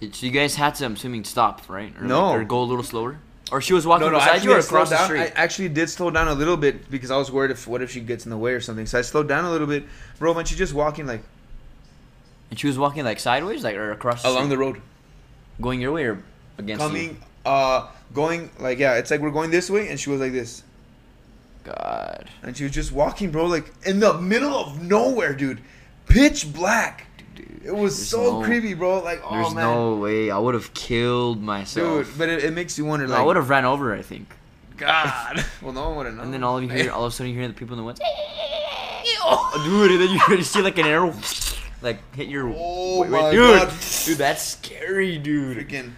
So you guys had to, I'm assuming, stop, right? Or
No.
Like, or go a little slower? Or she was walking
no no
beside you or across the street?
I actually did slow down a little bit because I was worried if what if she gets in the way or something. So I slowed down a little bit, bro. And she just walking like
and she was walking like sideways, like or across the
along
street?
the road,
going your way or against
coming uh going like yeah. It's like we're going this way and she was like this.
God.
And she was just walking, bro, like in the middle of nowhere, dude. Pitch black.
Dude,
It was so
no-
creepy, bro. Like, oh
There's
man.
no way. I would have killed myself.
Dude, but it, it makes you wonder, like,
I would have ran over, I think.
God. well, no one would have known.
And then all of you hear, all of a sudden you hear the people in the woods. Oh, dude, and then you you see like an arrow, like hit your.
Oh
wait,
my
dude,
God.
dude, that's scary, dude.
Freaking.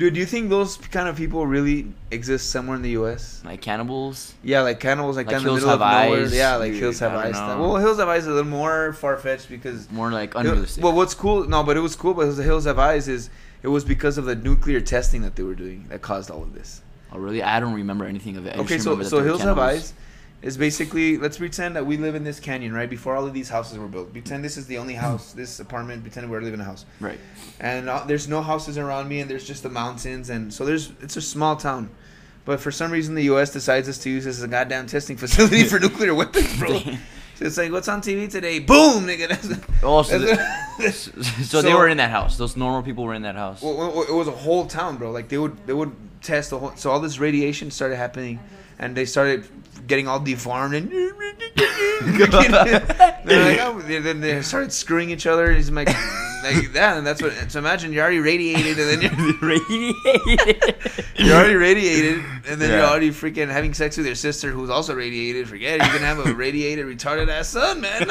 Dude, do you think those kind of people really exist somewhere in the U.S.?
Like cannibals.
Yeah, like cannibals, like,
Like
in the middle of nowhere.
Eyes,
Yeah, like
dude,
Hills Have Eyes.
don't
Stuff.
know.
Well, Hills Have Eyes is a little more far fetched because.
More like unrealistic.
Well, what's cool? No, but it was cool. But the Hills Have Eyes is it was because of the nuclear testing that they were doing that caused all of this.
oh, really? I don't remember anything of it. I
Okay, so so Hills Have. Eyes is basically let's pretend that we live in this canyon, right? Before all of these houses were built. Pretend this is the only house, this apartment. Pretend we're living in a house,
Right.
and uh, there's no houses around me, and there's just the mountains, and so there's it's a small town. But for some reason, the U.S. decides us to use this as a goddamn testing facility for nuclear weapons, bro. So it's like, what's on TV today? Boom, nigga. That's,
Oh, so,
that's-
the- so, they were in that house. Those normal people were in that house.
Well, it was a whole town, bro. Like they would they would test the whole. So all this radiation started happening, and they started getting all deformed and. They're like, oh, then they started screwing each other. He's like, like that, and that's what. So imagine you're already radiated, and then you're,
Radiated.
you're already radiated, and then you're already freaking having sex with your sister who's also radiated. Forget it. You're gonna have a radiated, retarded ass son, man.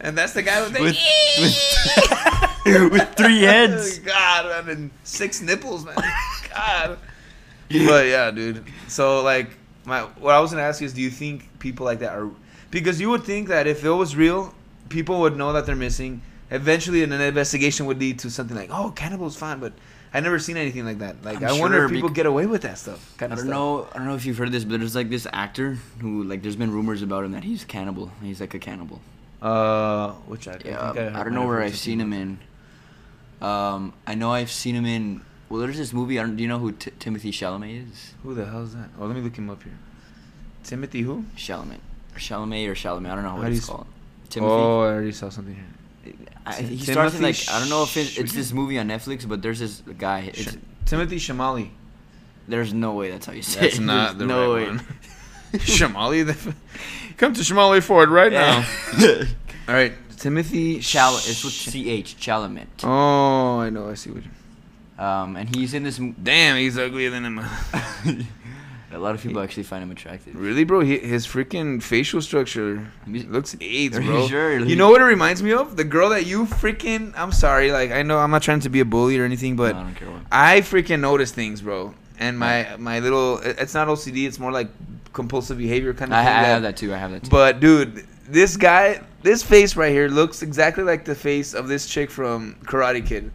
and that's the guy with the
With- with three heads.
God, man, and six nipples, man. God. But yeah, dude. So like, my what I was gonna ask you is, do you think people like that are? Because you would think that if it was real, people would know that they're missing. Eventually, an investigation would lead to something like, "Oh, cannibal's fine," but I never seen anything like that. Like,
I'm
I wonder if people get away with that stuff.
I don't
stuff.
know. I don't know if you've heard this, but there's like this actor who like there's been rumors about him that he's cannibal. He's like a cannibal.
Uh, which I,
Yeah,
I,
I,
heard-
don't know where I've seen him in. Um, I know I've seen him in. Well, there's this movie. I don't, do you know who T- Timothy Chalamet is?
Who the hell is that? Oh, let me look him up here. Timothy who?
Chalamet, or Chalamet, or Chalamet. I don't know
How
what
you
called. Timothy.
Oh, I already saw something here.
I, he starts in like I don't know if it, it's this movie on Netflix, but there's this guy. It's,
Sh- Timothy Shamali.
there's no way that's how you say
That's
it.
not
There's
the
no
right
way.
one. Shamali, the, come to Shamali Ford right now. All right, Timothy
Chal. It's with C H. Chalamet.
Oh, I know. I see what. You,
Um, and he's in this. m-
damn, he's uglier than him.
A lot of people actually find him attractive.
Really, bro? He, his freaking facial structure looks AIDS, bro.
sure?
You know what it reminds me of? The girl that you freaking. I'm sorry, like I know I'm not trying to be a bully or anything, but
No, I don't care what.
I freaking notice things, bro. And my my little, it's not OCD. It's more like compulsive behavior kind of
I, I
that-
have that too. I have that too.
But dude, this guy, this face right here looks exactly like the face of this chick from Karate Kid.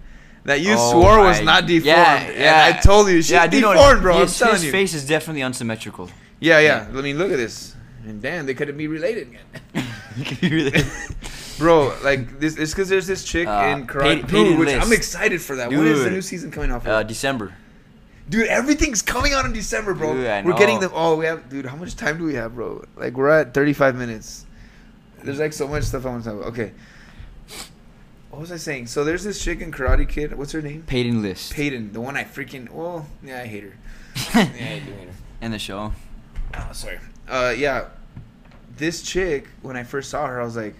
That you
Oh
swore was not deformed.
Yeah,
And
yeah.
I told you she's
yeah, I do know
deformed, bro.
His,
I'm telling
his
you.
face is definitely unsymmetrical.
Yeah, yeah. I mean, look at this. And damn, they couldn't be related. Bro, like this, it's because there's this chick
Uh,
in Karate, Dude,
Peyton
which
List.
I'm excited for that. When is the new season coming off?
uh. December.
dude, everything's coming out in December, bro.
Dude, I
We're getting
know.
the. Oh, we have, dude. How much time do we have, bro? Like we're at 35 minutes. There's like so much stuff I want to talk about. Okay. What was I saying? So there's this chick in Karate Kid. What's her name?
Peyton List.
Peyton, the one I freaking. Well, yeah, I hate her. Yeah, I do hate her.
In the show.
Oh, sorry. Uh, yeah. This chick, when I first saw her, I was like,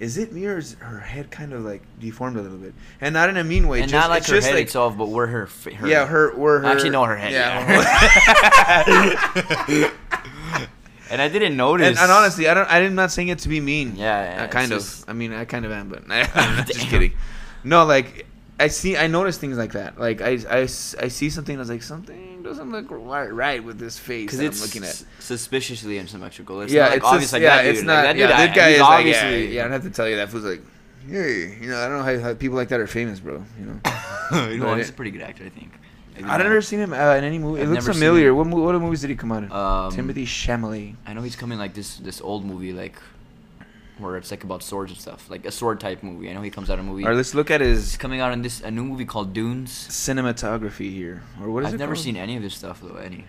"Is it me or is her head kind of like deformed a little bit?" And not in a mean way.
and
just,
not like
it's
her
just
head
like,
itself, but where her, fa- her
Yeah, her. Where her.
Actually, no, her head.
Yeah.
and I didn't notice.
and, and honestly, I don't. I'm not saying it to be mean.
Yeah, yeah,
Uh, kind of.
just-
I mean, I kind of am, but I'm just kidding. No, like I see. I notice things like that. Like I, I, I see something that's like something doesn't look right, right with this face
because
that
it's
I'm looking at.
suspiciously asymmetrical. It's
yeah,
not like
it's
obvious
just,
like
yeah,
that dude.
it's
Like,
not.
that
yeah,
dude,
that
I-
guy is like,
obviously.
yeah, yeah. I don't have to tell you that fool's like, hey, you know, I don't know how, how people like that are famous, bro. You know,
you know, he's a pretty good actor, I think.
I've never seen him uh, in any movie. It
I've
looks
never seen
familiar.
him.
What mo- what movies did he come out in?
Um,
Timothy Chalamet.
I know he's coming like this this old movie like where it's like about swords and stuff, like a sword type movie. I know he comes out in a movie.
All right, let's look at
He's
his
coming out in this a new movie called Dunes.
cinematography here, or what is
I've
it?
never
called?
seen any of this stuff though. Any.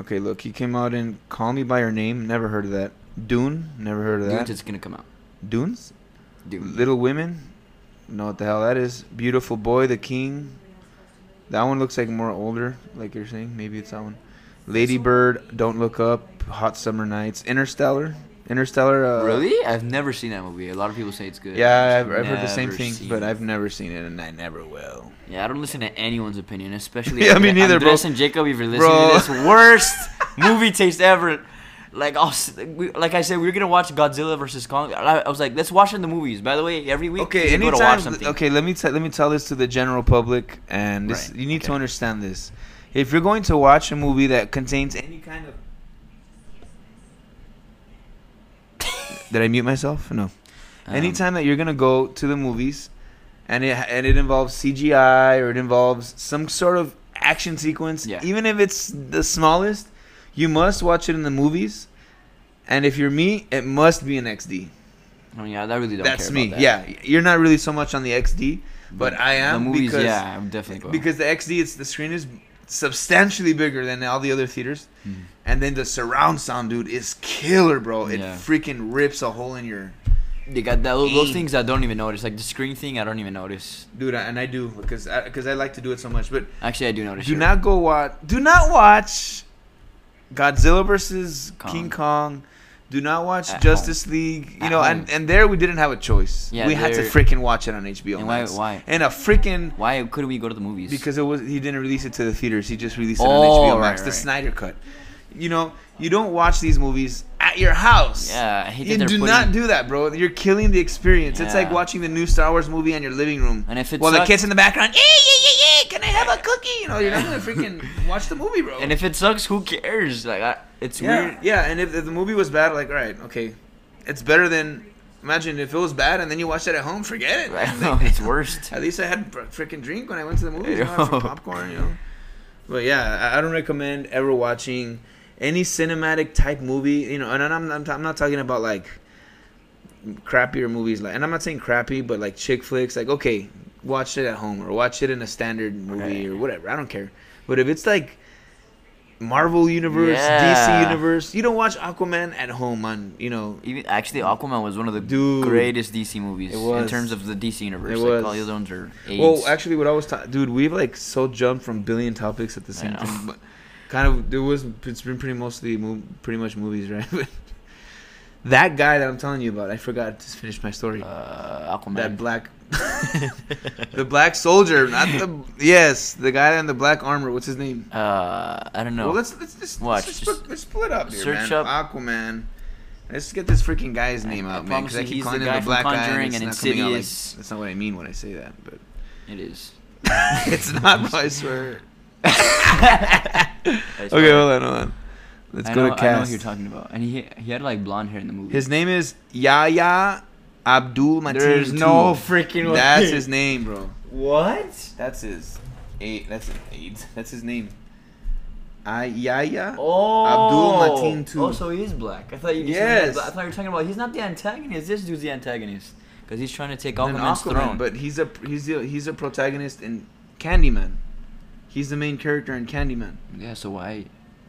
Okay, look, he came out in Call Me by Your Name. Never heard of that. Dune. Never heard of that.
Dunes is gonna come out.
Dunes.
Dune.
Little Women. Know what the hell that is? Beautiful Boy, The King. That one looks like more older, like you're saying. Maybe it's that one. Lady Bird, Don't Look Up, Hot Summer Nights, Interstellar. Interstellar. Uh,
really? I've never seen that movie. A lot of people say it's good.
Yeah,
I've
I've, heard the same thing, but
it.
I've never seen it, and I never will.
Yeah, I don't listen to anyone's opinion, especially
Yeah, me neither, bro.
Andres and Jacob, if you're listening
Bro.
to this, worst movie taste ever. Like, I'll, we, like I said, we were gonna watch Godzilla versus Kong. I, I was like, let's watch in the movies. By the way, every week
Okay,
we go to watch
anytime.
something.
Okay, let me t- let me tell this to the general public, and this
Right,
you need to understand this. If you're going to watch a movie that contains any kind of Did I mute myself? No.
Um,
Anytime that you're gonna go to the movies, and it and it involves CGI or it involves some sort of action sequence,
Yeah.
even if it's the smallest, you must watch it in the movies. And if you're me, it must be an XD.
Oh yeah, that really don't
That's
care
me.
about that.
Yeah, you're not really so much on the XD, but I am
The movies,
because
yeah, I'm definitely going.
because the XD, it's the screen is substantially bigger than all the other theaters,
Mhm.
and then the surround sound, dude, is killer, bro. It
Yeah.
freaking rips a hole in your
they got that, those things I don't even notice. Like the screen thing, I don't even notice.
dude, and I do because because I, like to do it so much. But
Actually, I do notice.
do
sure.
not go watch. Do not watch Godzilla versus
Kong.
King Kong. Do not watch
At
Justice League. You
At
know,
home.
and and there we didn't have a choice.
Yeah,
we had to freaking watch it on HBO
And why-
Max.
why?
And a freaking
Why couldn't we go to the movies?
because it was he didn't release it to the theaters. He just released it
Oh,
on HBO
right,
Max, the
right.
Snyder cut. You know, you don't watch these movies at your house.
yeah, I hate
You do
putting,
not do that, bro. You're killing the experience. It's like watching the new Star Wars movie in your living room.
And if it
while the kids in the background, yeah, yeah, yeah, yeah, can I have a cookie? You know, you're not gonna freaking watch the movie, bro.
And if it sucks, who cares? Like, I, it's
yeah,
weird.
yeah, and if, if the movie was bad, like, all right, okay, it's better than. Imagine if it was bad and then you watched it at home, forget it.
Right?
man.
No, it's worst.
At least I had a freaking drink when I went to the movies. You know, some popcorn, you know. But yeah, I, I don't recommend ever watching any cinematic type movie. You know, and I'm I'm, I'm not talking about like crappier movies. Like, and I'm not saying crappy, but like chick flicks. Like, okay, watch it at home or watch it in a standard movie or whatever. I don't care. But if it's like Marvel universe, DC universe, you don't watch Aquaman at home on you know.
Even actually, Aquaman was one of the
Dude.
greatest DC movies in terms of the DC universe.
It
like
was.
all the other ones are AIDS.
Well, actually, what I was ta- dude, we've like so jumped from billion topics at the same time. But kind of, it was. It's been pretty mostly, mo- pretty much movies, right? That guy that I'm telling you about, I forgot to finish my story.
Uh, Aquaman.
that black, the black soldier, not the yes, the guy in the black armor. What's his name?
uh, I don't know.
Well, let's let's just
Watch,
let's,
just
just let's split up here,
search
man.
up-
Aquaman. Let's get this freaking guy's name
I
out, man.
promise
Because I keep calling
the
him
guy
the black guy,
Conjuring
and
and
coming out like, that's not what I mean when I say that, but
it is.
it's not. I swear.
I
Okay, hold on, hold on. Let's
I
go
know,
to
I know who
cast.
you're talking about, and he he had like blonde hair in the movie.
His name is Yahya Abdul Mateen.
There's no
II.
freaking way.
That's his name, bro.
what?
That's his. Eight. That's his AIDS. That's his name. I Yahya.
Oh,
Abdul Mateen too.
Oh, so he is black. I thought you.
Yes.
I thought you were talking about. He's not the antagonist. This dude's the antagonist because he's trying to take
An
Aquaman's
Aquaman,
throne.
but he's a he's a, he's a protagonist in Candyman. He's the main character in Candyman.
yeah, so why?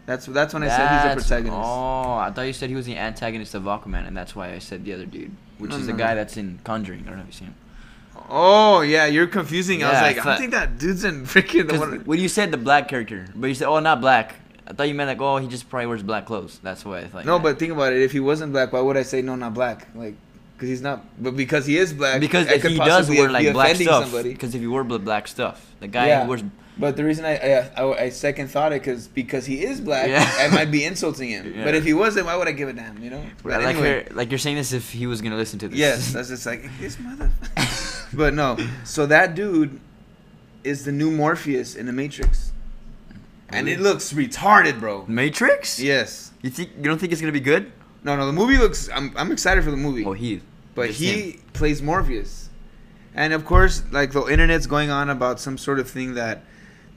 That's that's when I said he's a protagonist.
Oh, I thought you said he was the antagonist of Aquaman, and that's why I said the other dude, which
No,
is
no,
the
no.
guy that's in Conjuring. I don't know if you've seen him.
Oh yeah, you're confusing. I was like, I don't think that dude's in freaking the one.
when you said the black character, but you said, oh, not black. I thought you meant like, oh, he just probably wears black clothes. That's why I thought.
No,
you
but think about it. If he wasn't black, why would I say no, not black? Like, because he's not. But because he is black,
because
I
if he does wear like black stuff, because if he wore black stuff, the guy
Yeah.
who wears
But the reason I I, I, I second thought it because because he is black,
Yeah.
I might be insulting him.
Yeah.
But if he wasn't, why would I give a damn? You know. But
like
anyway,
you're, like you're saying this if he was gonna listen to this.
yes, that's just like this mother. but no, so that dude is the new Morpheus in the Matrix, and it looks retarded, bro.
Matrix.
Yes.
You think you don't think it's gonna be good?
No, no, the movie looks. I'm I'm excited for the movie.
Oh, he.
but he
him.
plays Morpheus, and of course, like the internet's going on about some sort of thing that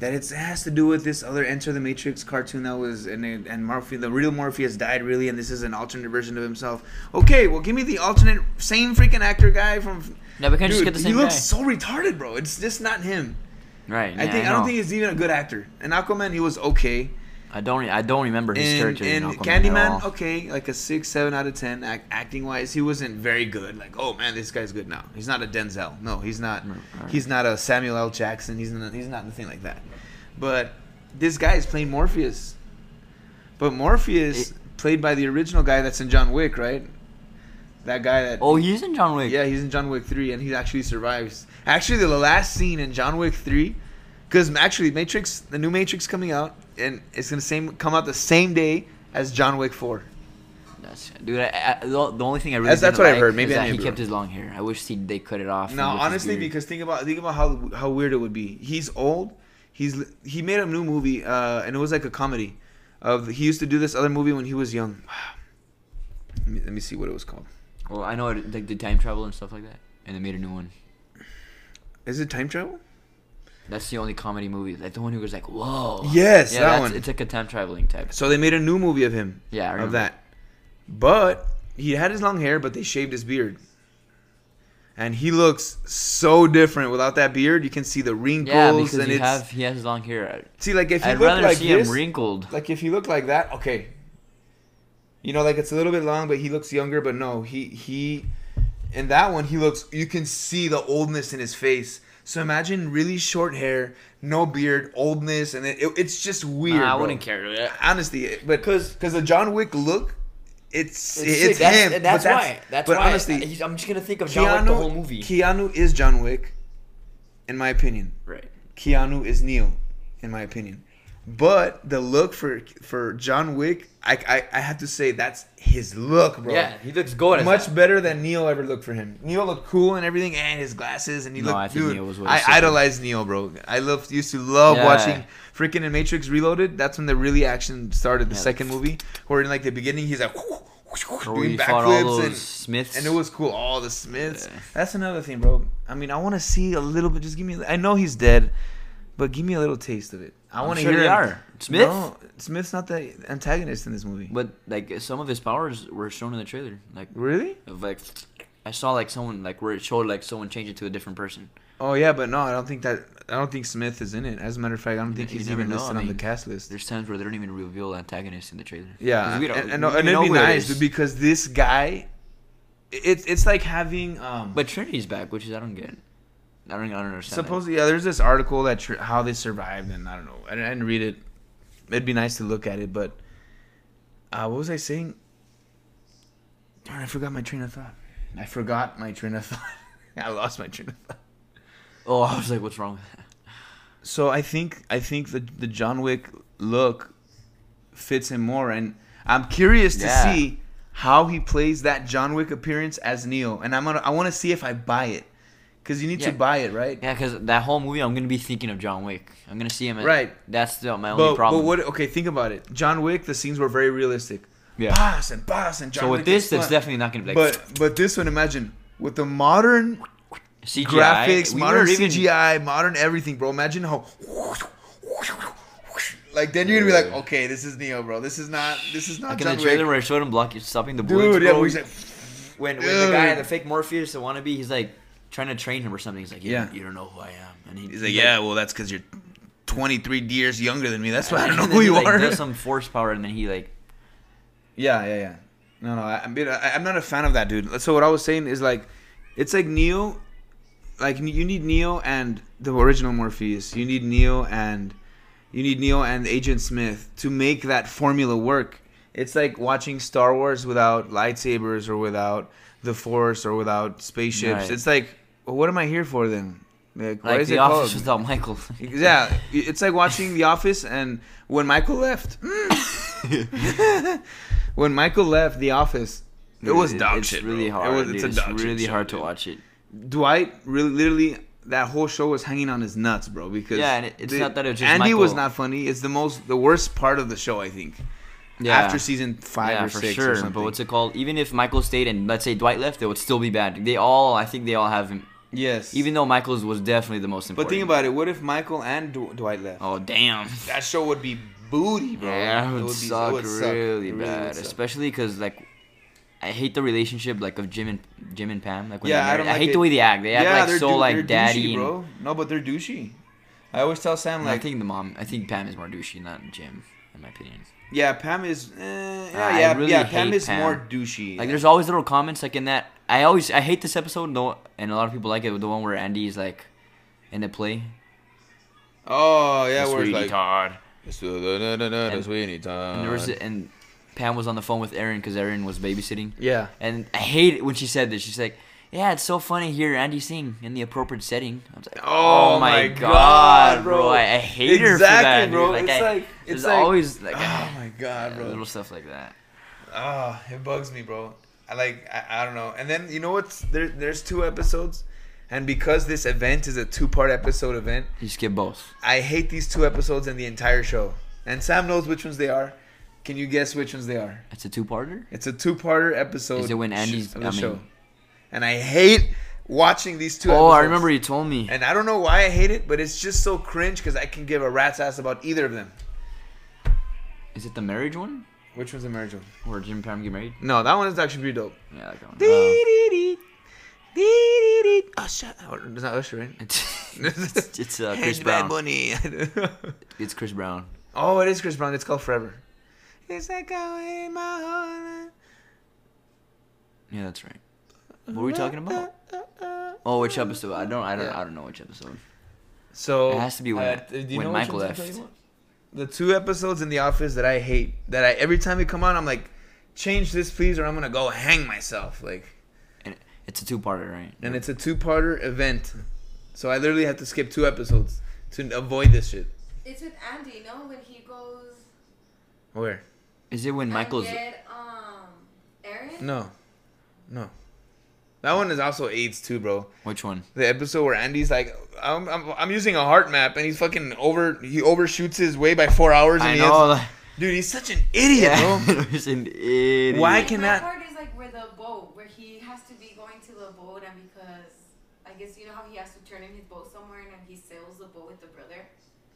that it's, it has to do with this other Enter the Matrix cartoon that was and it, and Morpheus, the real Morpheus died really, and this is an alternate version of himself. Okay, well, give me the alternate same freaking actor guy from.
Yeah, we can't just
Dude,
get the same
he looks
guy.
so retarded, bro. It's just not him.
Right.
I
yeah,
think I,
know.
don't think he's even a good actor. And Aquaman, he was okay.
I don't. I don't remember his
And,
character in
and
at
Candyman, okay, like a six, seven out of ten. Act, acting wise, he wasn't very good. Like, oh man, this guy's good now. He's not a Denzel. No, he's not.
Right.
He's not a Samuel L. Jackson. He's not. He's not anything like that. But this guy is playing Morpheus. But Morpheus,
It-
played by the original guy that's in John Wick, right? That guy that.
Oh, he's in John Wick.
Yeah, he's in John Wick 3 and he actually survives. Actually, the last scene in John Wick 3 cuz actually Matrix, the new Matrix coming out and it's going to same come out the same day as John Wick 4.
That's, dude, I, I, the, the only thing I really
That's- that's what I've heard. Maybe I
he kept his long hair. I wish he, they cut it off.
No,
and with his
honestly because think about think about how how weird it would be. He's old. He's he made a new movie uh and it was like a comedy. Of he used to do this other movie when he was young. Let me, let me see what it was called.
well, I know it like did time travel and stuff like that, and they made a new one.
Is it time travel?
That's the only comedy movie, like the one who was like, whoa.
Yes,
yeah,
that one.
It's like a time traveling type.
So they made a new movie of him.
Yeah, I
of that. But he had his long hair, but they shaved his beard. And he looks so different without that beard. You can see the wrinkles
Yeah, because
and
you
it's
have he has long hair.
see like if you
I'd
look
rather
like
see
this,
him wrinkled.
like if you look like that, okay. You know, like it's a little bit long, but he looks younger. But no, he he, in that one he looks. You can see the oldness in his face. So imagine really short hair, no beard, oldness, and it, it- it's just weird.
Nah, I
bro.
wouldn't care.
Honestly, but because because the John Wick look, it's it's,
that's,
him.
and That's,
but
why. That's
but
why.
honestly,
he's- I'm just gonna think of John Wick the whole movie.
Keanu is John Wick, in my opinion.
right.
Keanu is Neo, in my opinion. But the look for for John Wick, I I, I have to say that's his look, bro.
Yeah, he looks good.
Much
that.
better than Neo ever looked for him. Neo looked cool and everything, and his glasses, and he
No,
looked.
I think
dude,
Neo was way
I
sicker.
idolize Neo, bro. I love used to love
Yeah.
watching freaking in Matrix Reloaded. That's when the really action started. The
Yeah.
second movie, where in like the beginning, he's like
Or
doing
we fought all
backflips
those
and
Smiths.
and it was cool. All the Smiths.
Yeah.
That's another thing, bro. I mean, I want to see a little bit. Just give me. I know he's dead, but give me a little taste of it. I want to
sure
hear.
they
him-
are. Smith?
No, Smith's not the antagonist in this movie.
But like some of his powers were shown in the trailer. Like
really?
like I saw like someone like where it showed like someone change into a different person.
Oh yeah, but no, I don't think that. I don't think Smith is in it. As a matter of fact, I don't think
You
he's even
know,
listed
I
on the cast list.
There's times where they don't even reveal antagonists in the trailer.
Yeah,
'Cause we don't-
and, and,
we
and it'd be
who it
nice because this guy, it's it's like having um.
But Trinity's back, which is I don't get. I don't, I don't understand.
Supposedly, yeah. There's this article that tr- how they survived, and I don't know. I didn't, I didn't read it. It'd be nice to look at it, but uh, what was I saying? Darn, I forgot my train of thought. I forgot my train of thought. I lost my train of thought.
Oh, I was like, what's wrong with that?
So I think I think the the John Wick look fits him more, and I'm curious to
Yeah.
see how he plays that John Wick appearance as Neo, and I'm gonna I want to see if I buy it, because you need to buy it, right?
Yeah, because that whole movie, I'm gonna be thinking of John Wick. I'm gonna see him. At,
Right.
That's the, my only problem.
but what? Okay, think about it. John Wick, the scenes were very realistic.
Yeah.
Boss and boss and John
so with
Wick
this,
is
it's definitely not gonna be like.
But but this one, imagine with the modern
CGI,
graphics,
we
modern
even-
CGI, modern everything, bro. Imagine how. Like then you're gonna be like, okay, this is Neo, bro. This is not. This is not
Like in the trailer
Wick.
where I showed him block, stopping the bullets.
Dude, yeah,
bro.
he's like,
when, when the guy, the fake Morpheus, the wannabe, he's like trying to train him or something. He's like, you,
Yeah.
you don't know who I am, and he,
he's like, yeah, well, that's because you're 23 years younger than me. That's why I don't know who you
he, like,
are.
Does some force power, and then he like,
Yeah, yeah, yeah. No, no, I, I mean, I, I'm not a fan of that, dude. So what I was saying is like, it's like Neo, like you need Neo and the original Morpheus. You need Neo and you need Neo and Agent Smith to make that formula work. It's like watching Star Wars without lightsabers or without the Force or without spaceships.
Right.
It's like, well, what am I here for then? Like,
like
is
the office
called?
without Michael.
Yeah, it's like watching The Office, and when Michael left, when Michael left The Office, it was dog
it's
shit.
really
bro.
hard.
It was, it's a
It's really
show,
hard to
dude.
watch it.
Dwight really, literally, that whole show was hanging on his nuts, bro. Because
Yeah, and it's
the-
not that it was just
Andy was not funny. It's the most, the worst part of the show, I think.
Yeah.
After season five
yeah,
or
for
six
sure.
or something.
But what's it called? Even if Michael stayed and let's say Dwight left, it would still be bad. They all, I think they all have.
Yes,
Even though Michael's was definitely the most important.
But think about it. What if Michael and Dw- Dwight left?
Oh damn.
That show would be booty, bro.
Yeah, it would,
be-
suck
would suck.
really
It
bad,
would suck.
especially because like. I hate the relationship like of Jim and Jim and Pam. Like when
Yeah, I don't
I, hate
it.
the way they act. They act like so
dou-
like
they're
daddy
douchey, bro. No, but they're douchey. I always tell Sam
like. I think the mom. I think Pam is more douchey, not Jim, in my opinion.
Yeah, Pam is, eh, yeah,
I
yeah,
really
yeah. Pam
hate
is
Pam.
more douchey.
Like, there's always little comments like in that. I always I hate this episode though, and a lot of people like it. The one where Andy is like in the play.
oh yeah, where it's
Sweetie
like,
Todd.
and, Sweeney
And there was and Pam was on the phone with Erin because Erin was babysitting.
Yeah.
And I hate it when she said this. She's like, "Yeah, it's so funny hear Andy sing in the appropriate setting." I was like,
Oh
"Oh, my god,
God,
bro! I, I hate her for
Exactly,
that, dude.
bro.
Like,
It's
I,
like- it's like-
always like
Oh my god, bro.
little stuff like that.
Ah, it bugs me, bro. I like I, I don't know. And then you know what's there? There's two episodes, and because this event is a two part episode event,
You skip both.
I hate these two episodes and the entire show. And Sam knows which ones they are. Can you guess which ones they are?
It's a two-parter.
It's a two parter episode.
Is it when
sh-
Andy's-
the
I mean-
show? And I hate watching these two.
Oh, I remember you told me.
And I don't know why I hate it, but it's just so cringe because I can give a rat's ass about either of them.
Is it the marriage one
Which one's the marriage one?
where Jim and Pam get married?
No, that one is actually pretty dope.
Yeah, that one.
Dee-dee-dee.
Uh,
Dee-dee-dee. Usher. Oh, Is that Usher, right?
it's it's uh, Chris
Hey,
Brown.
Bunny.
It's Chris Brown.
oh, it is Chris Brown. It's called Forever. It's like going in my heart.
Yeah, that's right. What were we talking about? Oh, which episode? I don't. I don't. I don't know which episode.
So
It has to be when-
uh, do you
when
know which
Michael left.
The two episodes in The Office that I hate, that I every time they come on, I'm like, change this please, or I'm gonna go hang myself. Like,
And it's a two-parter, right?
and it's a two-parter event, so I literally have to skip two episodes to avoid this shit.
It's with Andy, no? When he goes
Where?
Is it when Michael's?
get um Erin.
No, no. That one is also AIDS too, bro.
Which one?
The episode where Andy's like, I'm, I'm, I'm using a heart map, and he's fucking over. He overshoots his way by four hours. And
I
he
know.
Has, dude, he's such an idiot,
yeah,
bro.
he's an idiot.
Why
Like,
can
my
that-
part is like where the boat, where he has to be going to the boat, and because I guess you know how he has to turn in his boat somewhere, and then he sails the boat with the brother.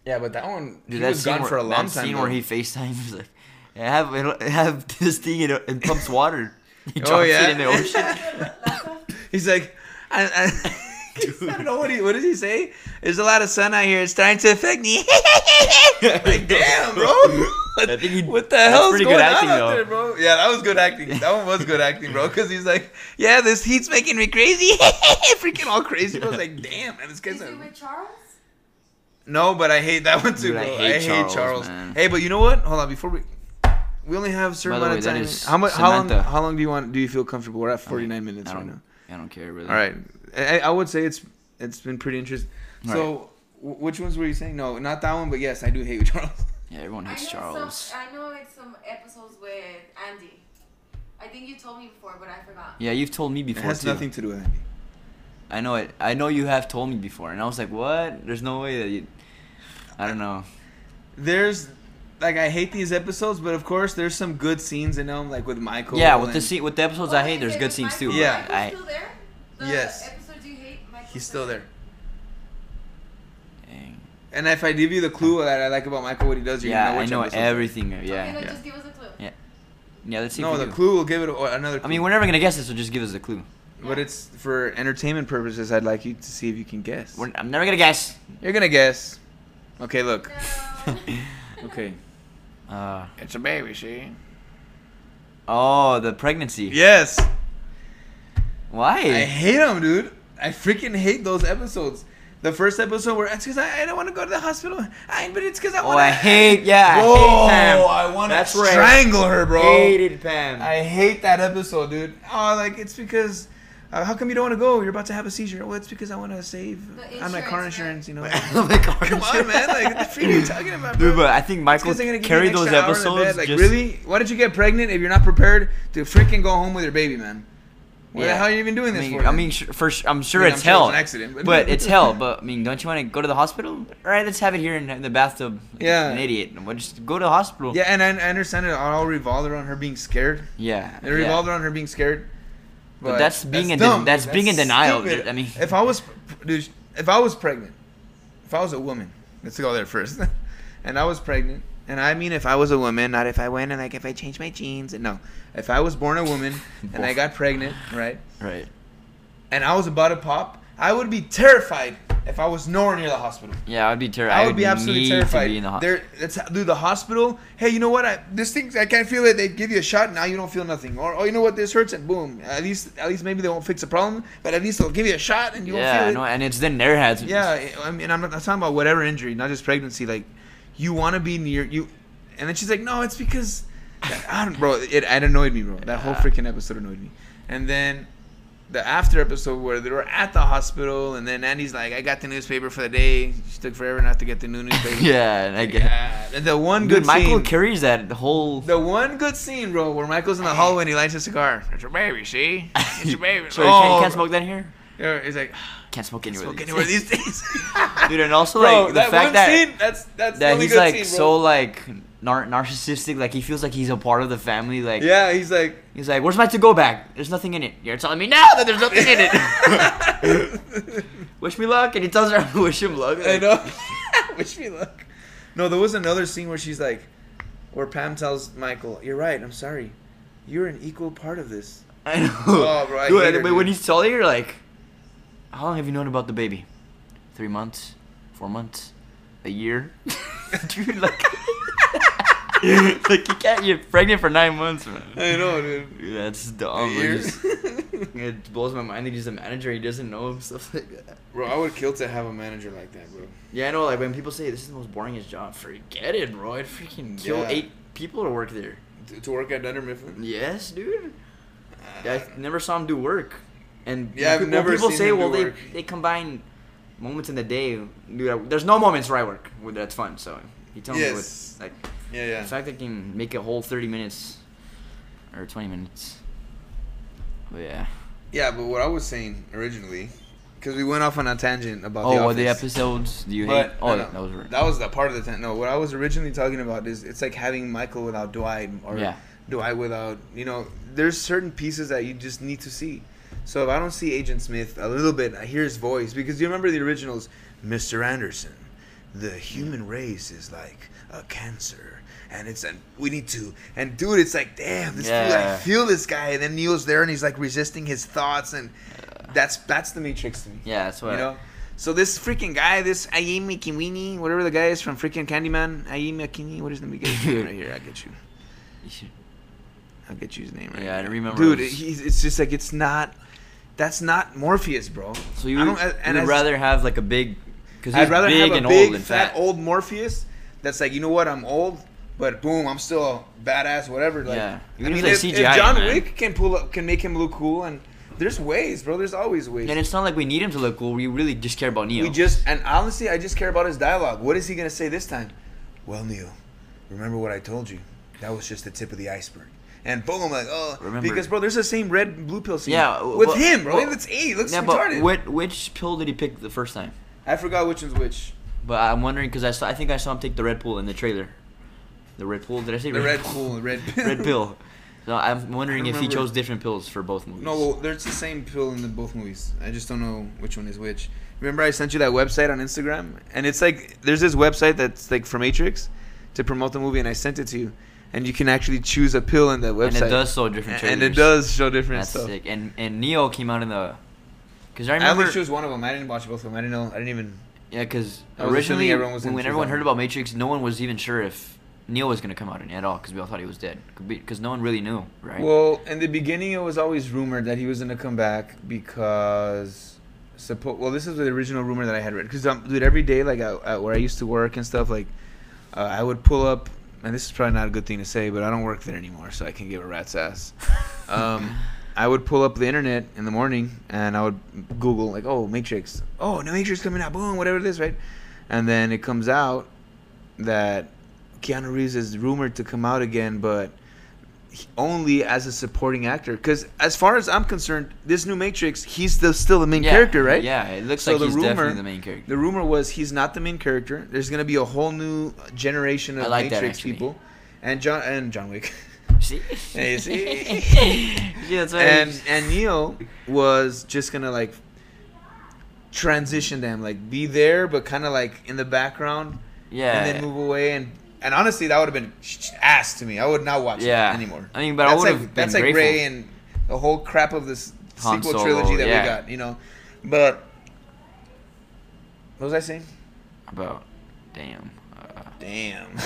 Yeah, but that one
Dude,
he
that
was
scene
gone
where,
for a long
that
time.
scene
though.
where he FaceTimes like, I have I have this thing and it, it pumps water. He oh, drops
Oh, yeah?
it in the ocean.
That's all.
He's like, I, I, I don't know what he. What does he say? There's a lot of sun out here. It's starting to affect me. like, damn, bro. What,
I think he-
what the
that's
hell's going
good
on out
though.
there, bro? Yeah, that was good acting. That one was good acting, bro. Because he's like, yeah, this heat's making me crazy. Freaking all crazy. I was like, damn, man, this guy's
Is
a
with Charles?
No, but I hate that one too,
Dude, I
bro.
hate Charles, man.
Hey, but you know what? Hold on, before we we only have a certain
By the
amount
way,
of time.
is
How much? How long?
Samantha.
How long do you want? Do you feel comfortable? We're at 49 minutes right now.
I don't care really.
All right. I, I would say it's it's been pretty interesting.
All
So, w- which ones were you saying? No, not that one. But yes, I do hate Charles.
Yeah, everyone hates
know
Charles.
Some, I know it's some episodes with Andy. I think you told me before, but I forgot.
Yeah, you've told me before.
It has
too.
nothing to do with Andy.
I know it. I know you have told me before, and I was like, "What? There's no way that you." I don't know.
There's like I hate these episodes, but of course there's some good scenes in them, like with Michael.
yeah, with the
and-
scene, with the episodes
Oh,
I
wait,
hate, there's good scenes too.
Michael-
but
Yeah.
Michael's
I,
still there? The
Yes.
episodes you hate, Michael's
He's still there.
Dang.
And if I give you the clue that I like about Michael, what he does, you're
yeah,
gonna know
I know everything.
Okay,
Yeah,
no,
Yeah.
just give us a clue.
Yeah. yeah. Let's see.
No, the
do.
clue will give it another. Clue.
I mean, we're never gonna guess this, so just give us a clue.
but it's for entertainment purposes. I'd like you to see if you can guess.
We're, I'm never gonna guess.
You're gonna guess. Okay, look.
No.
Okay,
Uh,
it's a baby. See?
oh, the pregnancy.
Yes.
Why?
I hate them, dude. I freaking hate those episodes. The first episode where it's because I, I don't want to go to the hospital. I, but it's because I
oh,
want.
I hate. Yeah,
Bro,
I hate Pam.
I want to
That's right.
strangle her, bro.
I Hated Pam.
I hate that episode, dude. Oh, like it's because. Uh, how come you don't want to go? You're about to have a seizure. Well, it's because I want to save
The
on my car
insurance,
insurance.
right?
You know.
Like,
Come on, man. Like, what the freak are you talking about, bro?
Dude, but I think
It's
Michael
'cause gonna give
carried those
extra hour in the
episodes.
Like,
just,
really? Why did you get pregnant if you're not prepared to freaking go home with your baby, man? What the hell are you even doing
I
this
mean,
for?
I mean, sh- for sh- I'm sure
I mean,
it's
I'm sure it
hell.
an accident, but-
but it's hell. But I mean, don't you want to go to the hospital? All right, let's have it here in the bathtub. Like
Yeah.
an idiot. We'll just go to the hospital.
yeah, and I, I understand it all revolved around her being scared.
yeah.
It revolved around her being scared.
But that's being in
dumb,
that's
dude.
being in denial, dude. I mean-
if I was, dude, if I was pregnant, if I was a woman, let's go there first, and I was pregnant, and I mean if I was a woman, not if I went and like if I changed my genes, and no, if I was born a woman and I got pregnant, right,
Right.
and I was about to pop, I would be terrified if I was nowhere near the hospital.
Yeah, I'd be terrified.
I would be absolutely terrified.
To be in the ho-
There, let's do the hospital. Hey, you know what? I this thing I can't feel it. They give you a shot, now you don't feel nothing. Or oh, you know what? This hurts, and boom. At least, at least maybe they won't fix the problem, but at least they'll give you a shot, and you won't
yeah,
feel it.
know, and it's then their heads.
Yeah, I mean, I'm not I'm talking about whatever injury, not just pregnancy. Like, you want to be near you, and then she's like, "No, it's because, I don't, bro." It, it annoyed me, bro. That whole freaking episode annoyed me. And then the after episode where they were at the hospital, and then Andy's like, "I got the newspaper for the day." She took forever not to get the new newspaper.
yeah, and I get.
Yeah. And the one
Dude,
good
Michael
scene,
carries that the whole.
the one good scene, bro, where Michael's in the hallway and he lights a cigar. It's your baby, see? It's your baby.
so you can't, oh. can't smoke that here.
Yeah, He's like,
Can't smoke anywhere.
smoke
these
anywhere
days.
these days.
Dude, and also
Bro,
like the fact that
scene, that's that's
that he's
good
like
scene,
so like nar- narcissistic. Like he feels like he's a part of the family. Like
Yeah, he's like,
he's like, "Where's my to-go bag? There's nothing in it." You're telling me now that there's nothing in it. Wish me luck, and he tells her, "Wish him luck."
I know. Wish me luck. No, there was another scene where she's like, where Pam tells Michael, "You're right. I'm sorry. You're an equal part of this."
I know.
Oh, bro, I
Dude,
her,
but when he's telling her, like, how long have you known about the baby? Three months, four months, a year, dude. Like, like you can't get pregnant for nine months, man.
I know, dude.
That's dumb.
A
bro.
year?
Just- It blows my mind that he's a manager. He doesn't know stuff like that.
Bro, I would kill to have a manager like that, bro.
Yeah, I know. Like when people say this is the most boringest job, forget it, bro. I'd freaking kill
Yeah.
eight people to work there.
To, to work at Dunder Mifflin.
Yes, dude. Yeah, I never saw him do work. And
Yeah, I've
when
never
people
seen
say,
him
well,
do
they
work.
they combine moments in the day. Dude, I- there's no moments where I work where that's fun. So he tells me
Yes.
like
Yeah, yeah.
the fact that I can make a whole 30 minutes or 20 minutes. But yeah.
Yeah, but what I was saying originally, because we went off on a tangent about
Oh,
the
the episodes do you
But
hate? Oh,
no, no,
that was right.
that was the part of the tent. No, what I was originally talking about is it's like having Michael without Dwight or
Yeah.
Dwight without you know. There's certain pieces that you just need to see. So if I don't see Agent Smith a little bit, I hear his voice because you remember the originals, Mr. Anderson. The human race is like a cancer, and it's and we need to. And dude, it's like damn, this dude, I feel this guy. And then Neo's there, and he's like resisting his thoughts, and that's that's the Matrix to me.
Yeah, that's what.
You know? So this freaking guy, this Ayemi Kiwini, whatever the guy is from freaking Candyman, Ayemi Akini, what is the name right here? I get you.
you should-
I'll get you his name right.
Yeah, I
don't
remember
Dude,
it was-
it's just like it's not. That's not Morpheus, bro.
So you
I don't- and
would rather have like a big, because he's
I'd rather
big
have a big, fat,
fat.
old Morpheus. That's like, you know what? I'm old. But boom, I'm still a badass, whatever. Like,
Yeah.
I mean,
if they
if John
man.
Wick can pull up, can make him look cool, and there's ways, bro. There's always ways.
And it's not like we need him to look cool. We really just care about Neo.
We just and honestly, I just care about his dialogue. What is he gonna say this time? Well, Neo, remember what I told you? That was just the tip of the iceberg. And boom, I'm like oh,
Remember-
because bro, there's the same red blue pill scene.
Yeah,
with
well-
him, bro.
well-
eight. He looks
yeah,
retarded.
but which, which pill did he pick the first time?
I forgot which one's which.
But I'm wondering because I saw I think I saw him take the red pill in the trailer. The red pill? Did I say
The red pool, the red pill.
red pill. So I'm wondering if he chose different pills for both movies.
No, well, there's the same pill in the both movies. I just don't know which one is which. Remember, I sent you that website on Instagram, and it's like there's this website that's like for Matrix to promote the movie, and I sent it to you, and you can actually choose a pill in that website.
and it does show different trailers.
and it does show different
That's
stuff.
sick. And and Neo came out in the. Because I remember.
I only chose one of them. I didn't watch both of them. I didn't know. I didn't even.
Yeah, because originally
everyone was
when, when everyone heard about Matrix, no one was even sure if Neo was gonna come out in it at all because we all thought he was dead. Because no one really knew, right?
Well, in the beginning, it was always rumored that he was gonna come back because. Suppo- well, this is the original rumor that I had read. Because, um, dude, every day, like at, at where I used to work and stuff, like, uh, I would pull up, and this is probably not a good thing to say, but I don't work there anymore, so I can give a rat's ass. Um, I would pull up the internet in the morning, and I would Google, like, oh, Matrix. Oh, no Matrix coming out, boom, whatever it is, right? And then it comes out that Keanu Reeves is rumored to come out again, but only as a supporting actor. Because as far as I'm concerned, this new Matrix, he's the, still the main
Yeah,
character, right?
Yeah, it looks
So
like
the
he's
rumor-
definitely the main character.
The rumor was he's not the main character. There's gonna be a whole new generation of
like
Matrix people, and John and John Wick,
See?
See?
yeah, that's right.
and and Neo was just gonna like transition them, like be there, but kind of like in the background,
yeah.
and then move away. And and honestly, that would have been ass to me. I would not watch
Yeah.
anymore.
I mean, but I
that's
would've
like
been
that's like
grateful.
Rey and the whole crap of this
Han
sequel
Solo,
trilogy that
yeah.
we got, you know. But what was I saying?
About, damn. Uh,
Damn.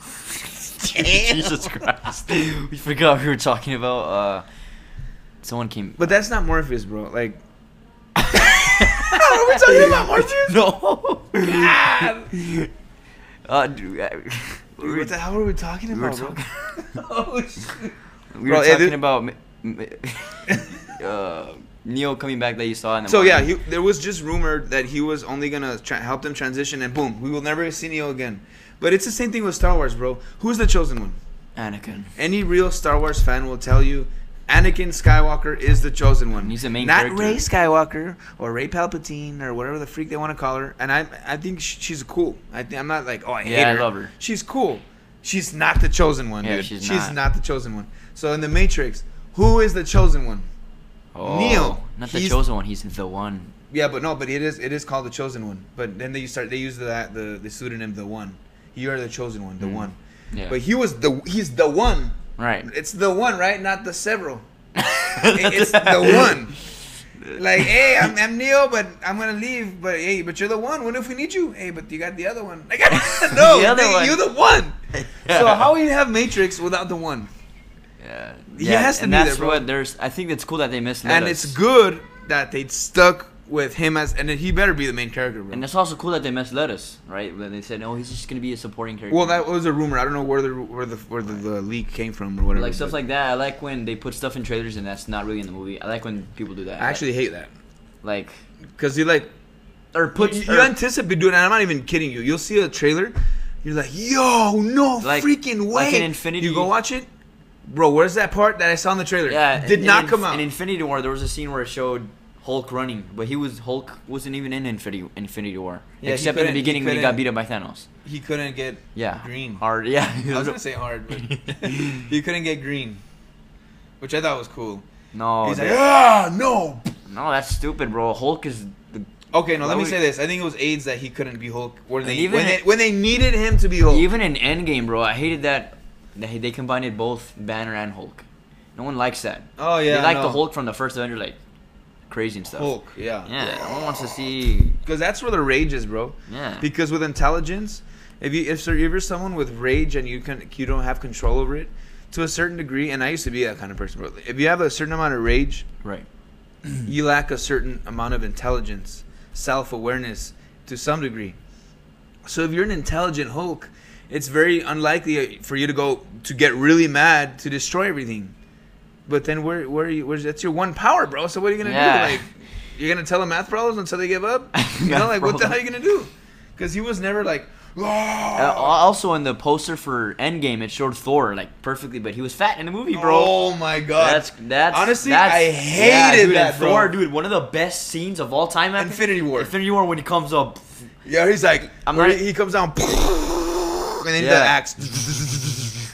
Jesus Christ. we forgot we were talking about. Uh, someone came.
But that's not Morpheus, bro. Like. Are we talking about Morpheus?
No.
God.
Uh, dude, uh,
Dude, what the hell were we talking
we were
about, bro?
talking.
oh shit.
We were talking about m- m- uh, Neo coming back that you saw in the.
So yeah, he, there was just rumored that he was only gonna tra- help them transition, and boom, we will never see Neo again. But it's the same thing with Star Wars, bro. Who's the chosen one?
Anakin.
Any real Star Wars fan will tell you, Anakin Skywalker is the chosen one.
He's the main
not
character.
Rey Skywalker or Rey Palpatine or whatever the freak they want to call her. And I, I think she's cool. I think I'm not like, oh, I hate
Yeah, I
her.
love her.
She's cool. She's not the chosen one,
Yeah,
dude.
she's
not.
not.
the chosen one. So in the Matrix, who is the chosen one?
Oh,
Neo.
Not the chosen one. He's the one.
Yeah, but no, but it is it is called the chosen one. But then they start they use the the, the pseudonym the one. You are the chosen one, the
Mm.
one.
Yeah.
But he was the he's the one.
Right.
It's the one, right? Not the several. It's the one. Like, hey, I'm, I'm Neo, but I'm gonna leave. But hey, but you're the one. What if we need you? Hey, but you got the other one. Like, no,
The other
they-
one.
you're the one. So how will you have Matrix without the one?
Yeah.
He
yeah,
has to
and
be
that's
there, bro.
what there's. I think it's cool that they misled
and
us.
it's good that they stuck with him as, and then he better be the main character, bro.
And it's also cool that they misled us, right? When they said, "Oh, he's just gonna be a supporting character."
Well, that was a rumor. I don't know where the where the where the, the leak came from or whatever.
like stuff like that. I like when they put stuff in trailers and that's not really in the movie. I like when people do that.
I actually hate that
like
because you like
or put
you,
or-
you anticipate doing. And I'm not even kidding you. You'll see a trailer. You're like, yo, no
Like-
freaking way.
like in Infinity-
You go watch it, bro. Where's that part that I saw in the trailer?
yeah
did
in-
not
in,
come out.
In Infinity War, there was a scene where it showed Hulk running, but he was Hulk wasn't even in Infinity Infinity War,
Yeah,
except in the
couldn't- he
beginning when he got beat up by Thanos.
he couldn't get
Yeah,
green.
hard. Yeah,
I was gonna say hard, but he couldn't get green, which I thought was cool.
no,
He's like, ah, no.
no, that's stupid, bro. Hulk is the
Okay, no, let me say this. I think it was AIDS that he couldn't be Hulk. When they,
even
when, they, when they needed him to be Hulk.
Even in Endgame, bro, I hated that they, they combined both Banner and Hulk. No one likes that.
oh yeah,
they like the Hulk from the first Avenger, like crazy and stuff.
Hulk, yeah.
Yeah, no one wants to see.
Because that's where the rage is, bro.
Yeah.
Because with intelligence, if you if you're someone with rage and you can you don't have control over it to a certain degree, and I used to be that kind of person, bro. If you have a certain amount of rage,
right.
you lack a certain amount of intelligence, self awareness to some degree. So if you're an intelligent Hulk it's very unlikely for you to go to get really mad to destroy everything. But then where where are you, where's that's your one power, bro? So what are you gonna
Yeah.
do? Like you're gonna tell them math problems until they give up? You know, like what the hell are you gonna do? Because he was never like,
Uh, also in the poster for Endgame, it showed Thor like perfectly, but he was fat in the movie, bro.
oh my god.
That's that's
Honestly,
that's,
I hated
dude,
that, bro.
Thor, dude. One of the best scenes of all time. man.
Infinity War.
Infinity War when he comes up.
Yeah, he's like,
I'm not-
he comes down, and then the axe.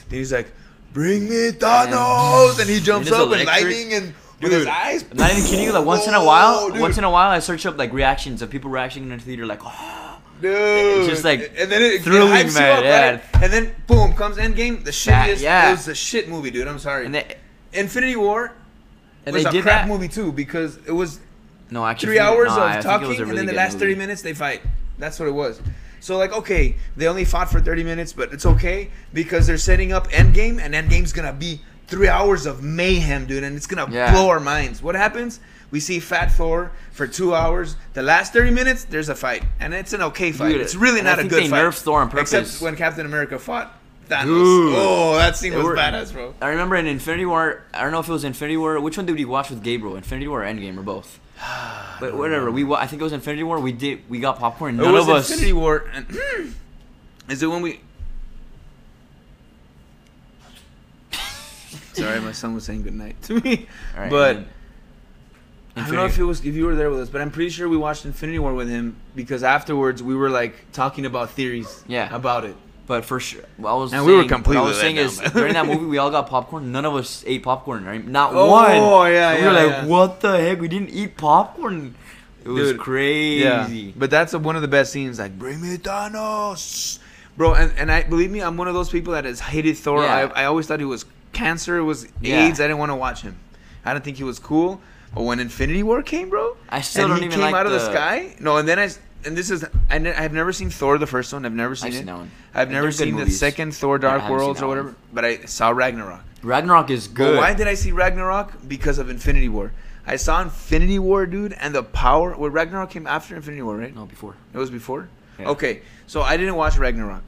Then he's like, "Bring me Thanos," and he jumps
it's
up and lightning and with his eyes.
I'm not even kidding you. Like once in a while,
dude.
once in a while, I search up like reactions of people reacting in the theater, like, oh,
Dude,
just, like,
and then it,
thrilling,
it hypes you
man,
up,
yeah.
right? And then boom comes Endgame, the
That-
shittiest.
yeah.
It was a shit movie, dude. I'm sorry.
and they
Infinity War
and
was
they
a
did
crap
that.
movie too because it was
No, actually,
three hours
no,
of talking,
a
and then the last
movie.
thirty minutes they fight. That's what it was. So like, okay, they only fought for thirty minutes, but it's okay because they're setting up Endgame, and Endgame's gonna be three hours of mayhem, dude, and it's gonna
Yeah.
blow our minds. What happens? We see Fat Thor for two hours. The last thirty minutes, there's a fight, and it's an okay fight.
Dude,
it's really
I
not a good
they
fight.
nerfed Thor on purpose.
Except when Captain America fought Thanos.
Dude.
Oh, that scene was
were-
badass, bro.
I remember in Infinity War. I don't know if it was Infinity War. Which one did we watch with Gabriel? Infinity War or Endgame or both? But whatever. We I think it was Infinity War. We did. We got popcorn.
It was
of us.
Infinity War. And is it when we? Sorry, my son was saying goodnight to me.
All right,
but
and
I don't know if it was if you were there with us, but I'm pretty sure we watched Infinity War with him because afterwards we were like talking about theories.
Yeah.
About it.
But for sure, I was
And
saying,
we were
what
completely
I was saying is during that movie, we all got popcorn. None of us ate popcorn. Right? Not
Oh,
one.
yeah,
And
yeah,
We were like,
yeah.
what the heck? We didn't eat popcorn. It was
Dude,
crazy.
Yeah, but that's one of the best scenes. Like, bring me Thanos, bro. And and I believe me, I'm one of those people that has hated Thor.
Yeah.
I, I always thought he was cancer, it was
Yeah.
AIDS. I didn't want to watch him. I didn't think he was cool. But when Infinity War came, bro,
I still
and
don't
he
even
came
like
out of the
the-
sky. No, and then I and this is I ne- I've never seen Thor the first one. I've never seen
I've
it.
seen that one.
I've
They're
never seen the
movies.
second Thor: Dark Worlds or
one.
whatever. But I saw Ragnarok.
Ragnarok is
But
good.
why did I see Ragnarok? Because of Infinity War. I saw Infinity War, dude, and the power. Well, Ragnarok came after Infinity War, right?
No, before.
It was before.
Yeah.
Okay, so I didn't watch Ragnarok,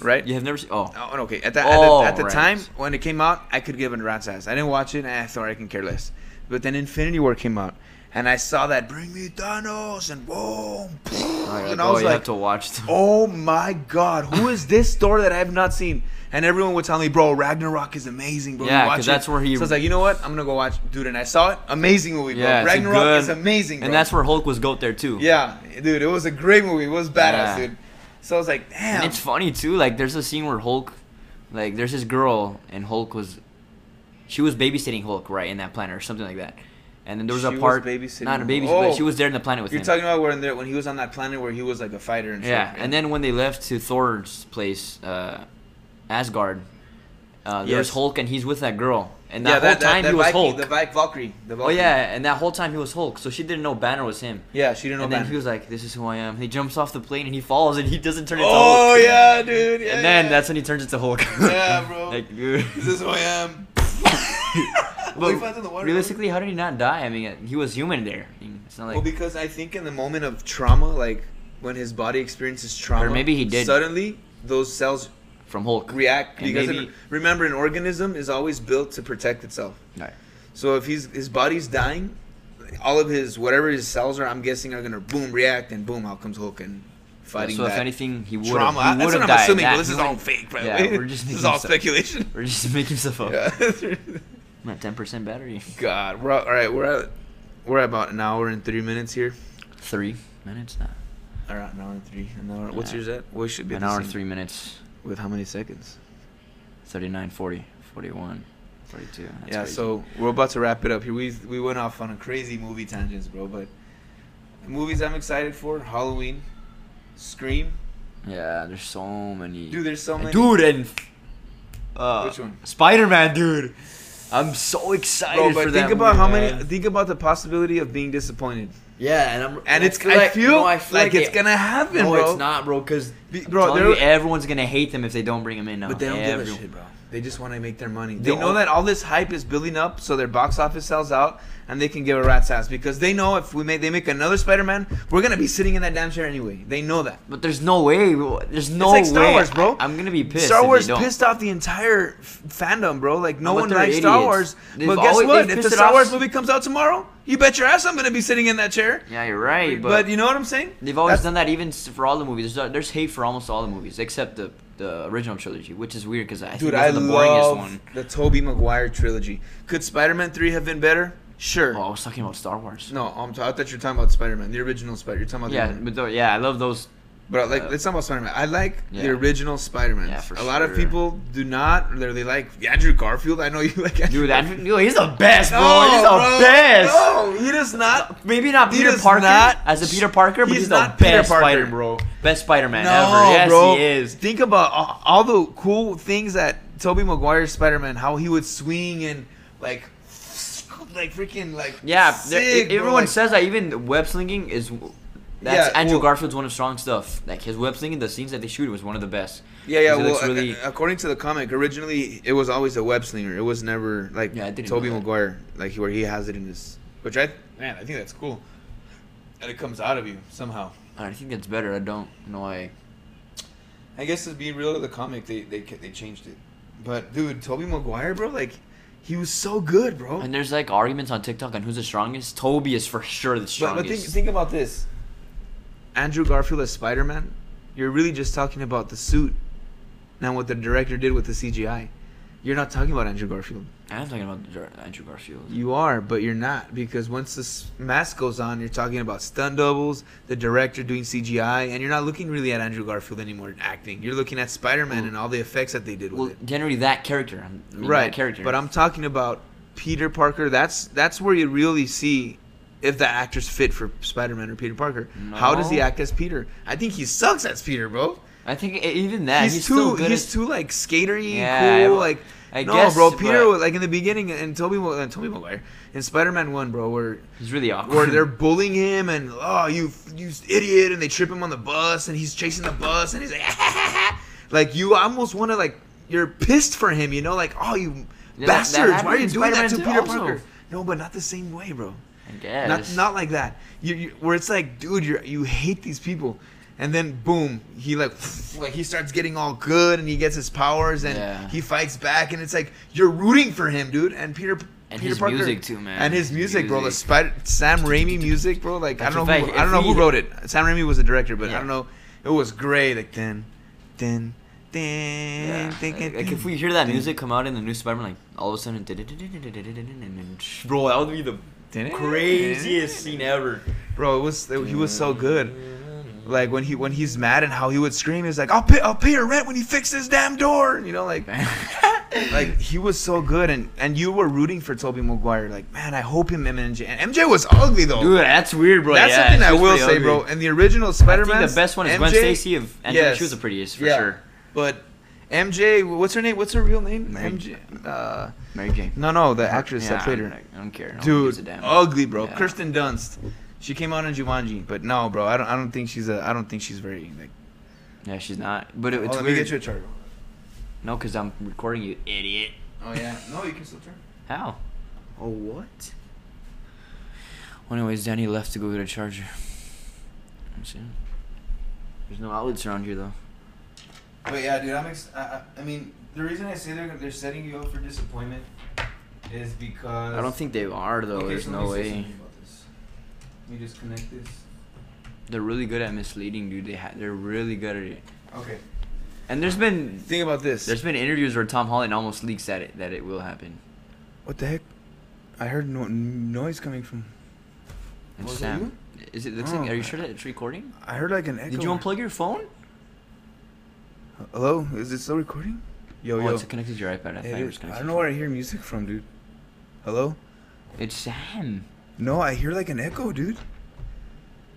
right?
You have never seen. Oh,
Oh, okay. At the,
Oh,
at the, at the oh,
right.
time when it came out, I could give a rat's ass. I didn't watch it, and I thought I can care less. But then Infinity War came out, and I saw that "Bring me Thanos" and boom,
oh,
and
oh,
I was oh,
you
like,
to watch.
"Oh my god, who is this Thor that I have not seen?" And everyone would tell me, "Bro, Ragnarok is amazing, bro.
Yeah,
watch
'cause
it."
that's where he-
So I was like, "You know what? I'm gonna go watch." Dude, and I saw it. Amazing movie, bro.
yeah,
Ragnarok
good-
is amazing, bro.
And that's where Hulk was goat there too.
yeah, dude, it was a great movie. It was badass,
Yeah.
dude. So I was like, "Damn."
And it's funny too. Like there's a scene where Hulk, like there's this girl and Hulk was, she was babysitting Hulk right in that planet or something like that. And then there was
She
a
was
part,
babysitting
not a
Hulk.
baby,
Oh.
but she was there in the planet with him.
You're talking about when there, when he was on that planet where he was like a fighter and
yeah,
stuff.
and then when they left to Thor's place, uh, Asgard, uh, there's
Yes.
Hulk and he's with that girl. And
yeah,
that whole time he was
Viking,
Hulk.
The Vi- Valkyrie. The
oh yeah, and that whole time he was Hulk. So she didn't know Banner was him.
Yeah, she didn't know
and then he was like, "This is who I am." He jumps off the plane and he falls and he doesn't turn into
Oh
Hulk.
Oh yeah, dude. Yeah,
and then
yeah.
that's when he turns into Hulk.
Yeah, bro.
like, dude.
This is who I am.
But
he finds in the water,
realistically, how did he not die? I mean, he was human there. I mean, it's not like
well, because I think in the moment of trauma, like when his body experiences trauma,
Or maybe he did.
Suddenly, those cells
from Hulk.
react
And
because
maybe-
remember, an organism is always built to protect itself.
Right.
So if he's his body's dying, all of his whatever his cells are, I'm guessing are gonna boom react and boom out comes Hulk and fighting
so if anything, he would
trauma.
have.
That's what I'm
died.
assuming.
That-
but this is all fake, by the
Yeah,
way.
we're just
this is all
stuff-
speculation.
We're just making stuff up.
Yeah.
I'm at ten percent battery.
God, we're all right. We're at we're at about an hour and three minutes here.
Three minutes now.
All right, an hour and three. An hour. What's
Yeah.
yours at? We should be
An hour and three minutes.
With how many seconds?
39, 40, 41, 42. That's
yeah.
crazy.
So we're about to wrap it up here. We we went off on a crazy movie tangents, bro. But movies I'm excited for: Halloween, Scream.
Yeah, there's so many.
Dude, there's so many.
Dude, and uh,
Which one?
Spider Man, dude. I'm so excited
Bro,
for
but
that
think about
movie,
how
man.
many. Think about the possibility of being disappointed.
Yeah, and I'm
And it's I feel,
no,
like, it's
it-
gonna happen,
No,
bro.
it's not, bro. Because bro,
bro,
everyone's gonna hate them if they don't bring him in now.
But they don't give a shit, bro. They just want to make their money.
They
know that all this hype is building up, so their box office sells out, and they can give a rat's ass because they know if we make they make another Spider-Man, we're gonna be sitting in that damn chair anyway. They know that.
But there's no way. There's no it's
like Star
way.
Wars, bro.
I, am gonna be pissed.
Star Wars pissed off the entire f- fandom, bro. Like no
No,
one likes Star. Wars.
They've
but guess
always-
what? If the Star Wars movie comes out tomorrow, you bet your ass I'm gonna be sitting in that chair.
Yeah, you're right.
But,
But,
you know what I'm saying?
they've always
That's-
done that, even for all the movies. There's, there's hate for almost all the movies except the the original trilogy, which is weird because I think
Dude, I
the boringest
love
one.
the Tobey Maguire trilogy. Could Spider-Man 3 have been better? Sure.
Oh, I was talking about Star Wars.
No, I'm t- I thought you were talking about Spider-Man, the original Spider. You're talking about
Yeah,
one.
but though, yeah, I love those.
But like, let's talk about Spider-Man. I like
yeah.
the original Spider-Man.
Yeah, for
a lot of people do not. Or they like Andrew Garfield. I know you like Andrew.
Dude, that,
Garfield.
he's the best, bro.
No,
he's the
bro.
best.
No, he does not.
Maybe not Peter Parker
not-
as a Peter Parker, but
he's
he's, the best. Spider, bro. Best Spider-Man
no,
ever. Yes,
bro.
he is.
Think about all, all the cool things that Tobey Maguire's Spider-Man, how he would swing and like, like freaking like.
Yeah,
sick,
everyone
like-
says that even web slinging is. That's
Yeah,
Andrew
well-
Garfield's one of strong stuff. Like his web slinging, the scenes that they shoot was one of the best.
Yeah, yeah. Well,
really-
a- according to the comic, originally it was always a web slinger. It was never like
Yeah, Tobey.
Maguire, like where he has it in his. Which I man, I think that's cool. And it comes out of you somehow.
I think it's better. I don't know why.
I guess to be real to the comic, they they they changed it. But dude, Tobey Maguire, bro, like he was so good, bro.
And there's like arguments on TikTok on who's the strongest. Tobey is for sure the
But,
strongest.
but think think about this. Andrew Garfield as Spider Man, you're really just talking about the suit, and what the director did with the CGI. You're not talking about Andrew Garfield.
I'm talking about Andrew Garfield.
You are, but you're not because once this mask goes on, you're talking about stunt doubles, the director doing CGI, and you're not looking really at Andrew Garfield anymore acting. You're looking at Spider-Man
Well-
and all the effects that they did with
Well,
it.
generally that character. I mean,
right,
That character.
But I'm talking about Peter Parker. That's that's where you really see if the actor's fit for Spider-Man or Peter Parker. How does he act as Peter? I think he sucks as Peter, bro.
I think even that
he's,
he's,
too
still good.
he's
as,
too like skatery,
Yeah,
cool,
I-
like.
I
no,
guess,
bro. Peter,
but-
like in the beginning, and Tobey, uh, Tobey Maguire in Spider-Man One, bro, where
he's really awkward.
where they're bullying him and oh you you idiot and they trip him on the bus and he's chasing the bus and he's like like you almost want to like you're pissed for him you know like oh you
Yeah,
bastards why are you
in
doing that to Peter
also.
Parker no but not the same way bro
I guess.
not not like that you, you where it's like dude you you hate these people and then boom he like like he starts getting all good and he gets his powers and
Yeah.
he fights back and it's like you're rooting for him dude and Peter
And
Peter
his
Parker,
music too, man.
and his music, bro. The Spider Sam Raimi music, bro. Like I don't know, who. I don't know who wrote it. Sam Raimi was the director, but I don't know. It was great. Like then, then, then,
Yeah. Like, like if we hear that music come out in the new Spider-Man, like all of a sudden, bro, that would be the craziest scene ever.
bro. It was he was so good. Like when he when he's mad and how he would scream, he's like, "I'll pay I'll pay your rent when you fix this damn door." You know, like like he was so good, and and you were rooting for Tobey Maguire. Like man, I hope him and MJ. And MJ was ugly though.
Dude, that's weird, bro.
That's
yeah,
something I will say,
ugly.
bro. And the original
I
Spider-Man,
think the best one is Gwen Stacy of Angela.
yes.
She was the prettiest for
Yeah.
sure.
But MJ, what's her name? What's her real name?
Mary-
MJ. Uh,
Mary Jane.
no, no, the actress
Yeah,
that played her.
I don't care. No one gives a
Dude,
damn.
ugly, bro.
Yeah.
Kirsten Dunst. She came out in Jumanji, but no, bro. I don't. I don't think she's a. I don't think she's very like.
Yeah, she's not. But it,
Oh,
it's
let me get you a charger.
No, because I'm recording you, idiot.
Oh yeah. No, you can still turn.
How? Oh, what? Well, anyways, Danny left to go get a charger. There's no outlets around here, though.
But yeah, dude, I'm. Ex- I, I, I mean, the reason I say they're they're setting you up for disappointment is because
I don't think they are, though.
Okay,
There's
so
no
let me say
way.
something about this. Let me just connect this.
They're really good at misleading, dude. They ha- they're really good at it.
Okay.
And there's been
Think about this.
there's been interviews where Tom Holland almost leaks that it that it will happen.
what the heck? I heard no- noise coming from.
And
Was
Sam, is it? Looks
Oh,
like. Are you sure that it's recording?
I heard like an echo.
Did you unplug your phone?
Hello, is it still recording? Yo,
oh,
yo.
it's connected to your iPad. I thought it was connected.
I don't know where I hear music from, dude. Hello?
It's Sam.
No, I hear like an echo, dude.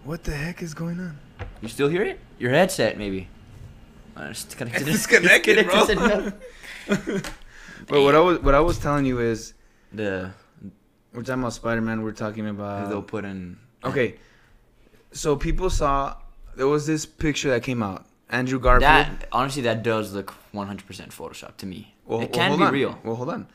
What the heck is going on?
You still hear it? Your headset, maybe. Uh, it's connected.
It's disconnected, bro.
enough.
But what I was what I was telling you is
the
we're talking about Spider Man. We're talking about they'll
put in.
okay. so people saw there was this picture that came out. Andrew Garfield.
That honestly, that does look 100% Photoshop to me.
Well,
it can
hold
be
on.
real.
Well, hold on.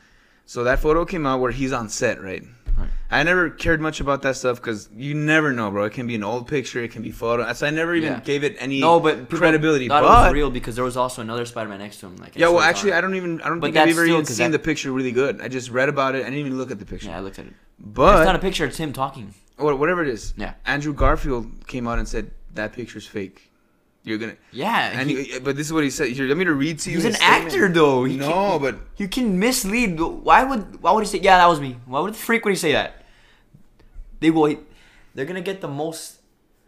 So that photo came out where he's on set, right?
Right.
I never cared much about that stuff because you never know, bro. It can be an old picture, it can be photo. So I never even
Yeah.
gave it any
No, but
credibility.
Thought
But
it was real because there was also another Spider-Man next to him. Like
yeah, well, actually, I don't even. I don't
But
think I've ever even seen
that-
the picture really good. I just read about it. I didn't even look at the picture.
Yeah, I looked at it.
But
it's not a picture. It's him talking.
or whatever it is.
Yeah.
Andrew Garfield came out and said that picture's fake. You're gonna.
Yeah,
And
he-
he, uh, but this is what he said. Here, let me to read to you.
he's an
statement.
actor though. He
no,
can-
but
you can mislead. Why would why would he say? Yeah, that was me. Why would the freak would he say that? They will. They're gonna get the most.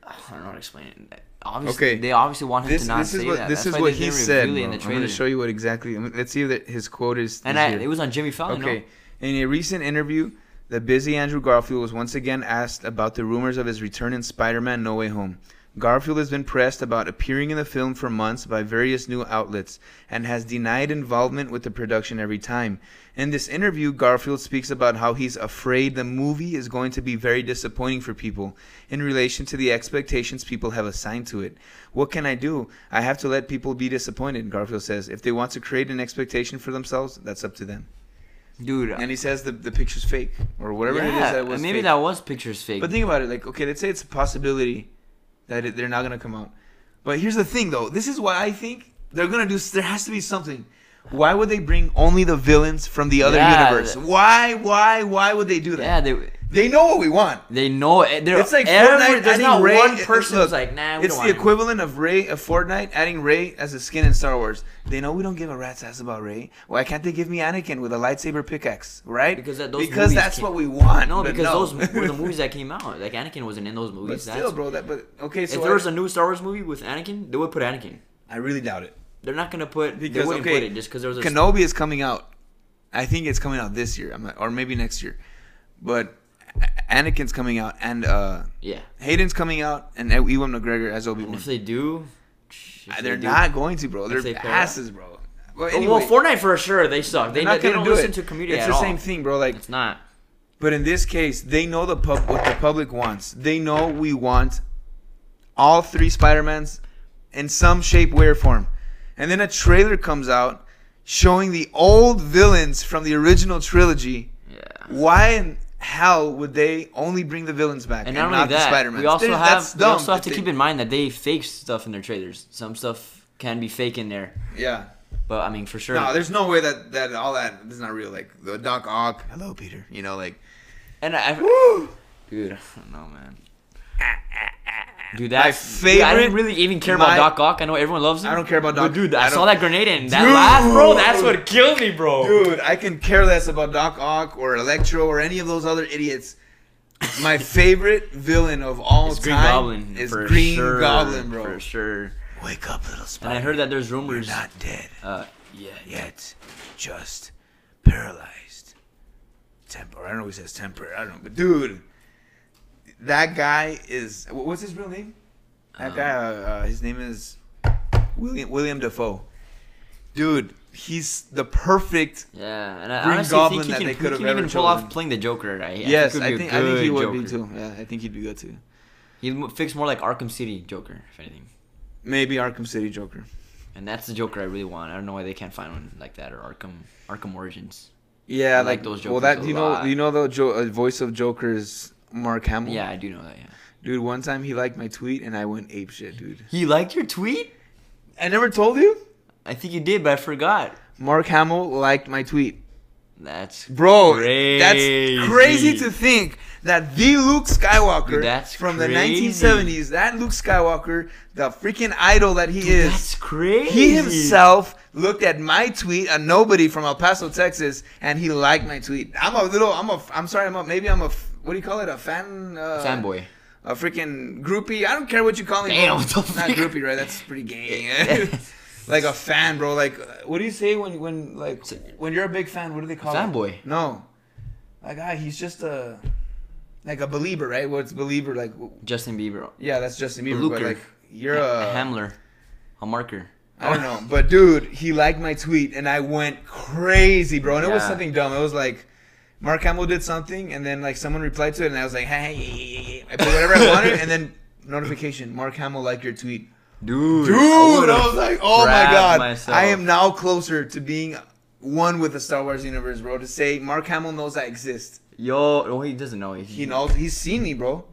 I don't know how to explain it. Obviously,
Okay.
they obviously want him
this
to not
this is
say
what
that.
this
That's
is what he said. bro. I'm gonna show you what exactly. Let's see that his quote is.
And I, it was on Jimmy Fallon.
Okay.
No?
In a recent interview, the busy Andrew Garfield was once again asked about the rumors of his return in Spider-Man: No Way Home. Garfield has been pressed about appearing in the film for months by various new outlets and has denied involvement with the production every time. In this interview, Garfield speaks about how he's afraid the movie is going to be very disappointing for people in relation to the expectations people have assigned to it. What can I do? I have to let people be disappointed, Garfield says. If they want to create an expectation for themselves, that's up to them.
dude.
And he says the, the picture's fake or whatever it is
yeah,
that was
maybe
fake.
that was pictures fake.
But think about it, like okay, let's say it's a possibility that it, they're not gonna come out. But here's the thing, though. This is why I think they're gonna do. There has to be something. Why would they bring only the villains from the other
Yeah,
universe? Why, why, why would they do that?
yeah, they
They know what we want.
they know it. They're,
It's like
every,
Fortnite
There's not
Rey.
one
uh,
person
look,
who's like, nah, we
it's
don't
the
want him.
equivalent of Rey of Fortnite adding Rey as a skin in Star Wars. They know we don't give a rat's ass about Rey. Why can't they give me Anakin with a lightsaber pickaxe? Right?
Because that- those
because that's
came-
what we want.
No, because
no.
those were the movies that came out. Like Anakin wasn't in those movies.
But still,
That's-
bro. That but okay. So
if there was
I,
a new Star Wars movie with Anakin, they would put Anakin.
I really doubt it.
They're not gonna put. they
Because
wouldn't
okay,
put it just because there was a.
Kenobi is coming out. I think it's coming out this year, I'm not- or maybe next year. But Anakin's coming out, and uh,
yeah.
Hayden's coming out, and Ewan McGregor as Obi Wan.
if they do, if
Uh, They're
they do-
not going to, bro. They're
they
asses, bro. Well, anyway,
well, Fortnite for sure. They suck. They,
they're not
they don't
do
listen
it.
to community
It's the
all.
same thing, bro. Like,
It's not.
but in this case, they know the pub what the public wants. They know we want all three Spider-Mans in some shape, way, or form. And then a trailer comes out showing the old villains from the original trilogy.
Yeah.
Why hell would they only bring the villains back
And
and,
not only
the
that,
Spider-Man?
we also have we also have to
They-
keep in mind that they fake stuff in their trailers. Some stuff can be fake in there,
Yeah.
but I mean for sure.
No, there's no way that that all that is not real. Like the Doc Ock, hello Peter. You know, like
and I,
woo,
dude, I don't know, man. Ah, ah, ah. Dude, that's
My
dude, I
favorite-
didn't really even care
my-
about Doc Ock. I know everyone loves him.
I don't care about
But
Doc-
dude,
I
I, saw that grenade and that
Dude.
last, bro. That's what killed me, bro.
dude, I can care less about Doc Ock or Electro or any of those other idiots. My favorite villain of all
It's
time
Green Goblin.
is Green
sure,
Goblin, bro.
For sure.
Wake up, little spider. And.
I heard that there's rumors.
You're not dead
Uh, yeah,
yet, just paralyzed. Temper. I don't know who says temper. I don't know, but dude, that guy is. What's his real name? That
Um,
guy. Uh, uh, his name is William William Dafoe. Dude, he's the perfect.
Yeah, and I
Green
honestly
Goblin
think
that
he
they
can,
could have
even pull
chosen.
off playing the Joker. I,
yes,
I
I
think,
think I think he would be too. Yeah, I think he'd be good too.
He'd fix more like Arkham City Joker, if anything.
Maybe Arkham City Joker.
And that's the Joker I really want. I don't know why they can't find one like that or Arkham Arkham Origins.
Yeah,
I like
like
those
Well, that you know, you know the jo- uh, voice of Joker is Mark Hamill.
Yeah, I do know that. Yeah.
dude. One time he liked my tweet and I went ape shit, dude.
He liked your tweet?
I never told you.
I think you did, but I forgot.
Mark Hamill liked my tweet.
That's
Bro,
Crazy.
that's crazy to think that the Luke Skywalker
Dude,
from
crazy.
the 1970s, that Luke Skywalker, the freaking idol that he
Dude,
is,
that's crazy.
he himself looked at my tweet, a nobody from El Paso, Texas, and he liked my tweet. I'm a little, I'm a, I'm sorry, I'm a, maybe I'm a, what do you call it, a fan? Uh,
fanboy.
A freaking groupie. I don't care what you call me.
Damn, what the
Not
fuck?
groupie, right? That's pretty gay. like a fan, bro. Like, uh, what do you say when when like when you're a big fan? What do they call it?
Fanboy.
No, like guy. He's just a like a believer, right? What's believer like?
Justin Bieber.
Yeah, that's Justin Bieber. But like, you're
a
a
Hamler. A marker.
I don't know, but dude, he liked my tweet, and I went crazy, bro. And it was something dumb. It was like. Mark Hamill did something, and then like someone replied to it, and I was like, "Hey, I put whatever I wanted," and then notification. Mark Hamill liked your tweet.
Dude,
Dude,
I
I was like, oh my god,
myself.
I am now closer to being one with the Star Wars universe, bro. To say Mark Hamill knows I exist.
Yo, no, he doesn't know.
He knows. He's seen me, bro.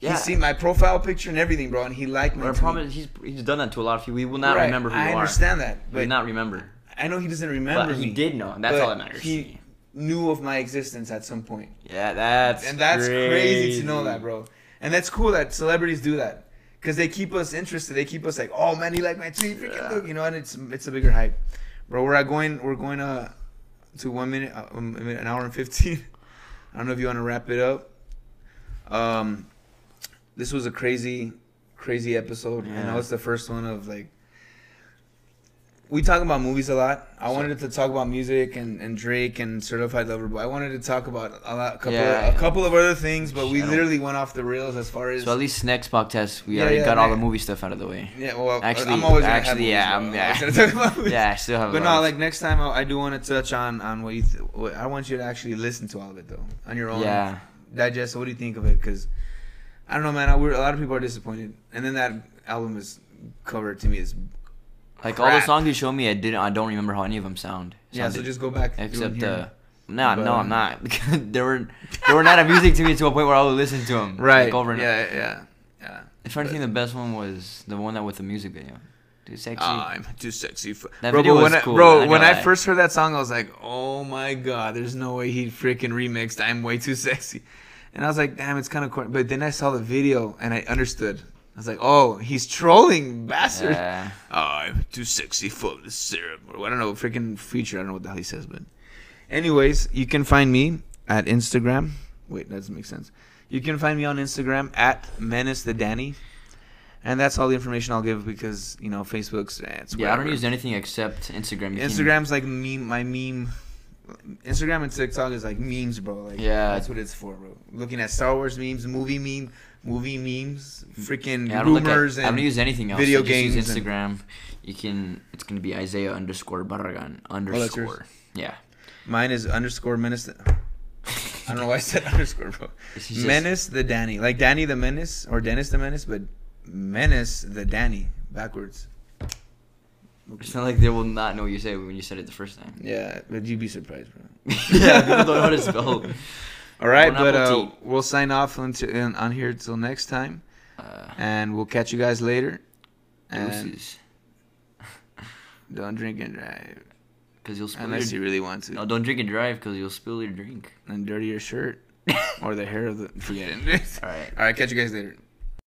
Yeah.
He's seen my profile picture and everything, bro, and he liked my
But problem is he's he's done that to a lot of people. We will not
Right,
remember who
I
you
understand that,
are. He
but
will not remember.
I know he doesn't remember
But he
me.
did know. And
that's
all that matters.
He
me.
Knew of my existence at some point.
Yeah, that's
and that's crazy. to know that, bro. And that's cool that celebrities do that because they keep us interested. They keep us like, oh man, he liked my tweet, freaking
Yeah.
look, you know. And it's it's a bigger hype, bro. We're at going we're going uh, to one minute, uh, um, an hour and fifteen. I don't know if you want to wrap it up. Um, this was a crazy, crazy episode. I
Yeah.
know it's the first one of like. We talk about movies a lot. I wanted to talk about music and, and Drake and Certified Lover, but I wanted to talk about a lot, couple,
Yeah.
of, a couple of other things. But we literally went off the rails as far as
So at least next podcast we
Yeah,
already
yeah,
got all the movie stuff out of the way.
yeah. Well,
Actually-
I'm always gonna have
actually,
movies,
yeah. I'm-
I'm
yeah.
talk about.
Yeah, I still have. a
But no, like next time I, I do want to touch on on what you. Th- what, I want you to actually listen to all of it though on your own.
yeah,
Digest. What do you think of it? Because I don't know, man. I, we're, a lot of people are disappointed, and then that album is covered to me as
like all the songs you showed me, I didn't. I don't remember how any of them sound.
yeah. So just go back.
except uh, no,
But,
no,
um,
I'm not. they were they were not amusing to me to a point where I would listen to them
right.
like, over and
yeah, yeah, yeah.
If anything, the best one was the one that with the music video. Too sexy.
I'm too sexy for
That
bro.
video
but
was
when I,
cool,
bro,
I
when
know
I
that.
first heard that song, I was like, "Oh my god, there's no way he freaking remixed I'm way too sexy," and I was like, "Damn, it's kind of corny." But then I saw the video and I understood. I was like, "Oh, he's trolling, bastard."
yeah.
Oh, I'm too sexy for the. Or I don't know, freaking feature. I don't know what the hell he says, but anyways, you can find me at Instagram. Wait, that doesn't make sense. You can find me on Instagram at Menace the Danny. And that's all the information I'll give because you know Facebook's. Eh, it's
Yeah, I don't use anything except Instagram. You can-
Instagram's like meme. My meme. Instagram and TikTok is like memes, bro. Like
Yeah.
that's what it's for, bro. Looking at Star Wars memes, movie meme, movie memes, freaking
Yeah, look at-
rumors,
I don't
and
use anything else.
video
I just use
games and-
Instagram. You can. It's gonna be Isaiah underscore Barragan
Oh,
underscore. yeah.
mine is underscore menace. The, I don't know why I said underscore, bro.
Just-
Menace the Danny, like Danny the Menace or Dennis the Menace, but Menace the Danny backwards.
It's not like they will not know what you say when you said it the first time.
Yeah, but you'd be surprised, bro.
yeah, people don't know how to spell.
All right, but uh, we'll sign off until, in, on here till next time,
Uh,
and we'll catch you guys later. And
deuces.
don't drink and drive
Because you'll spill
unless
your...
you really want to,
No, don't drink and drive because you'll spill your drink.
and dirty your shirt or the hair of the. Forget it.
All right.
All right, catch you guys later.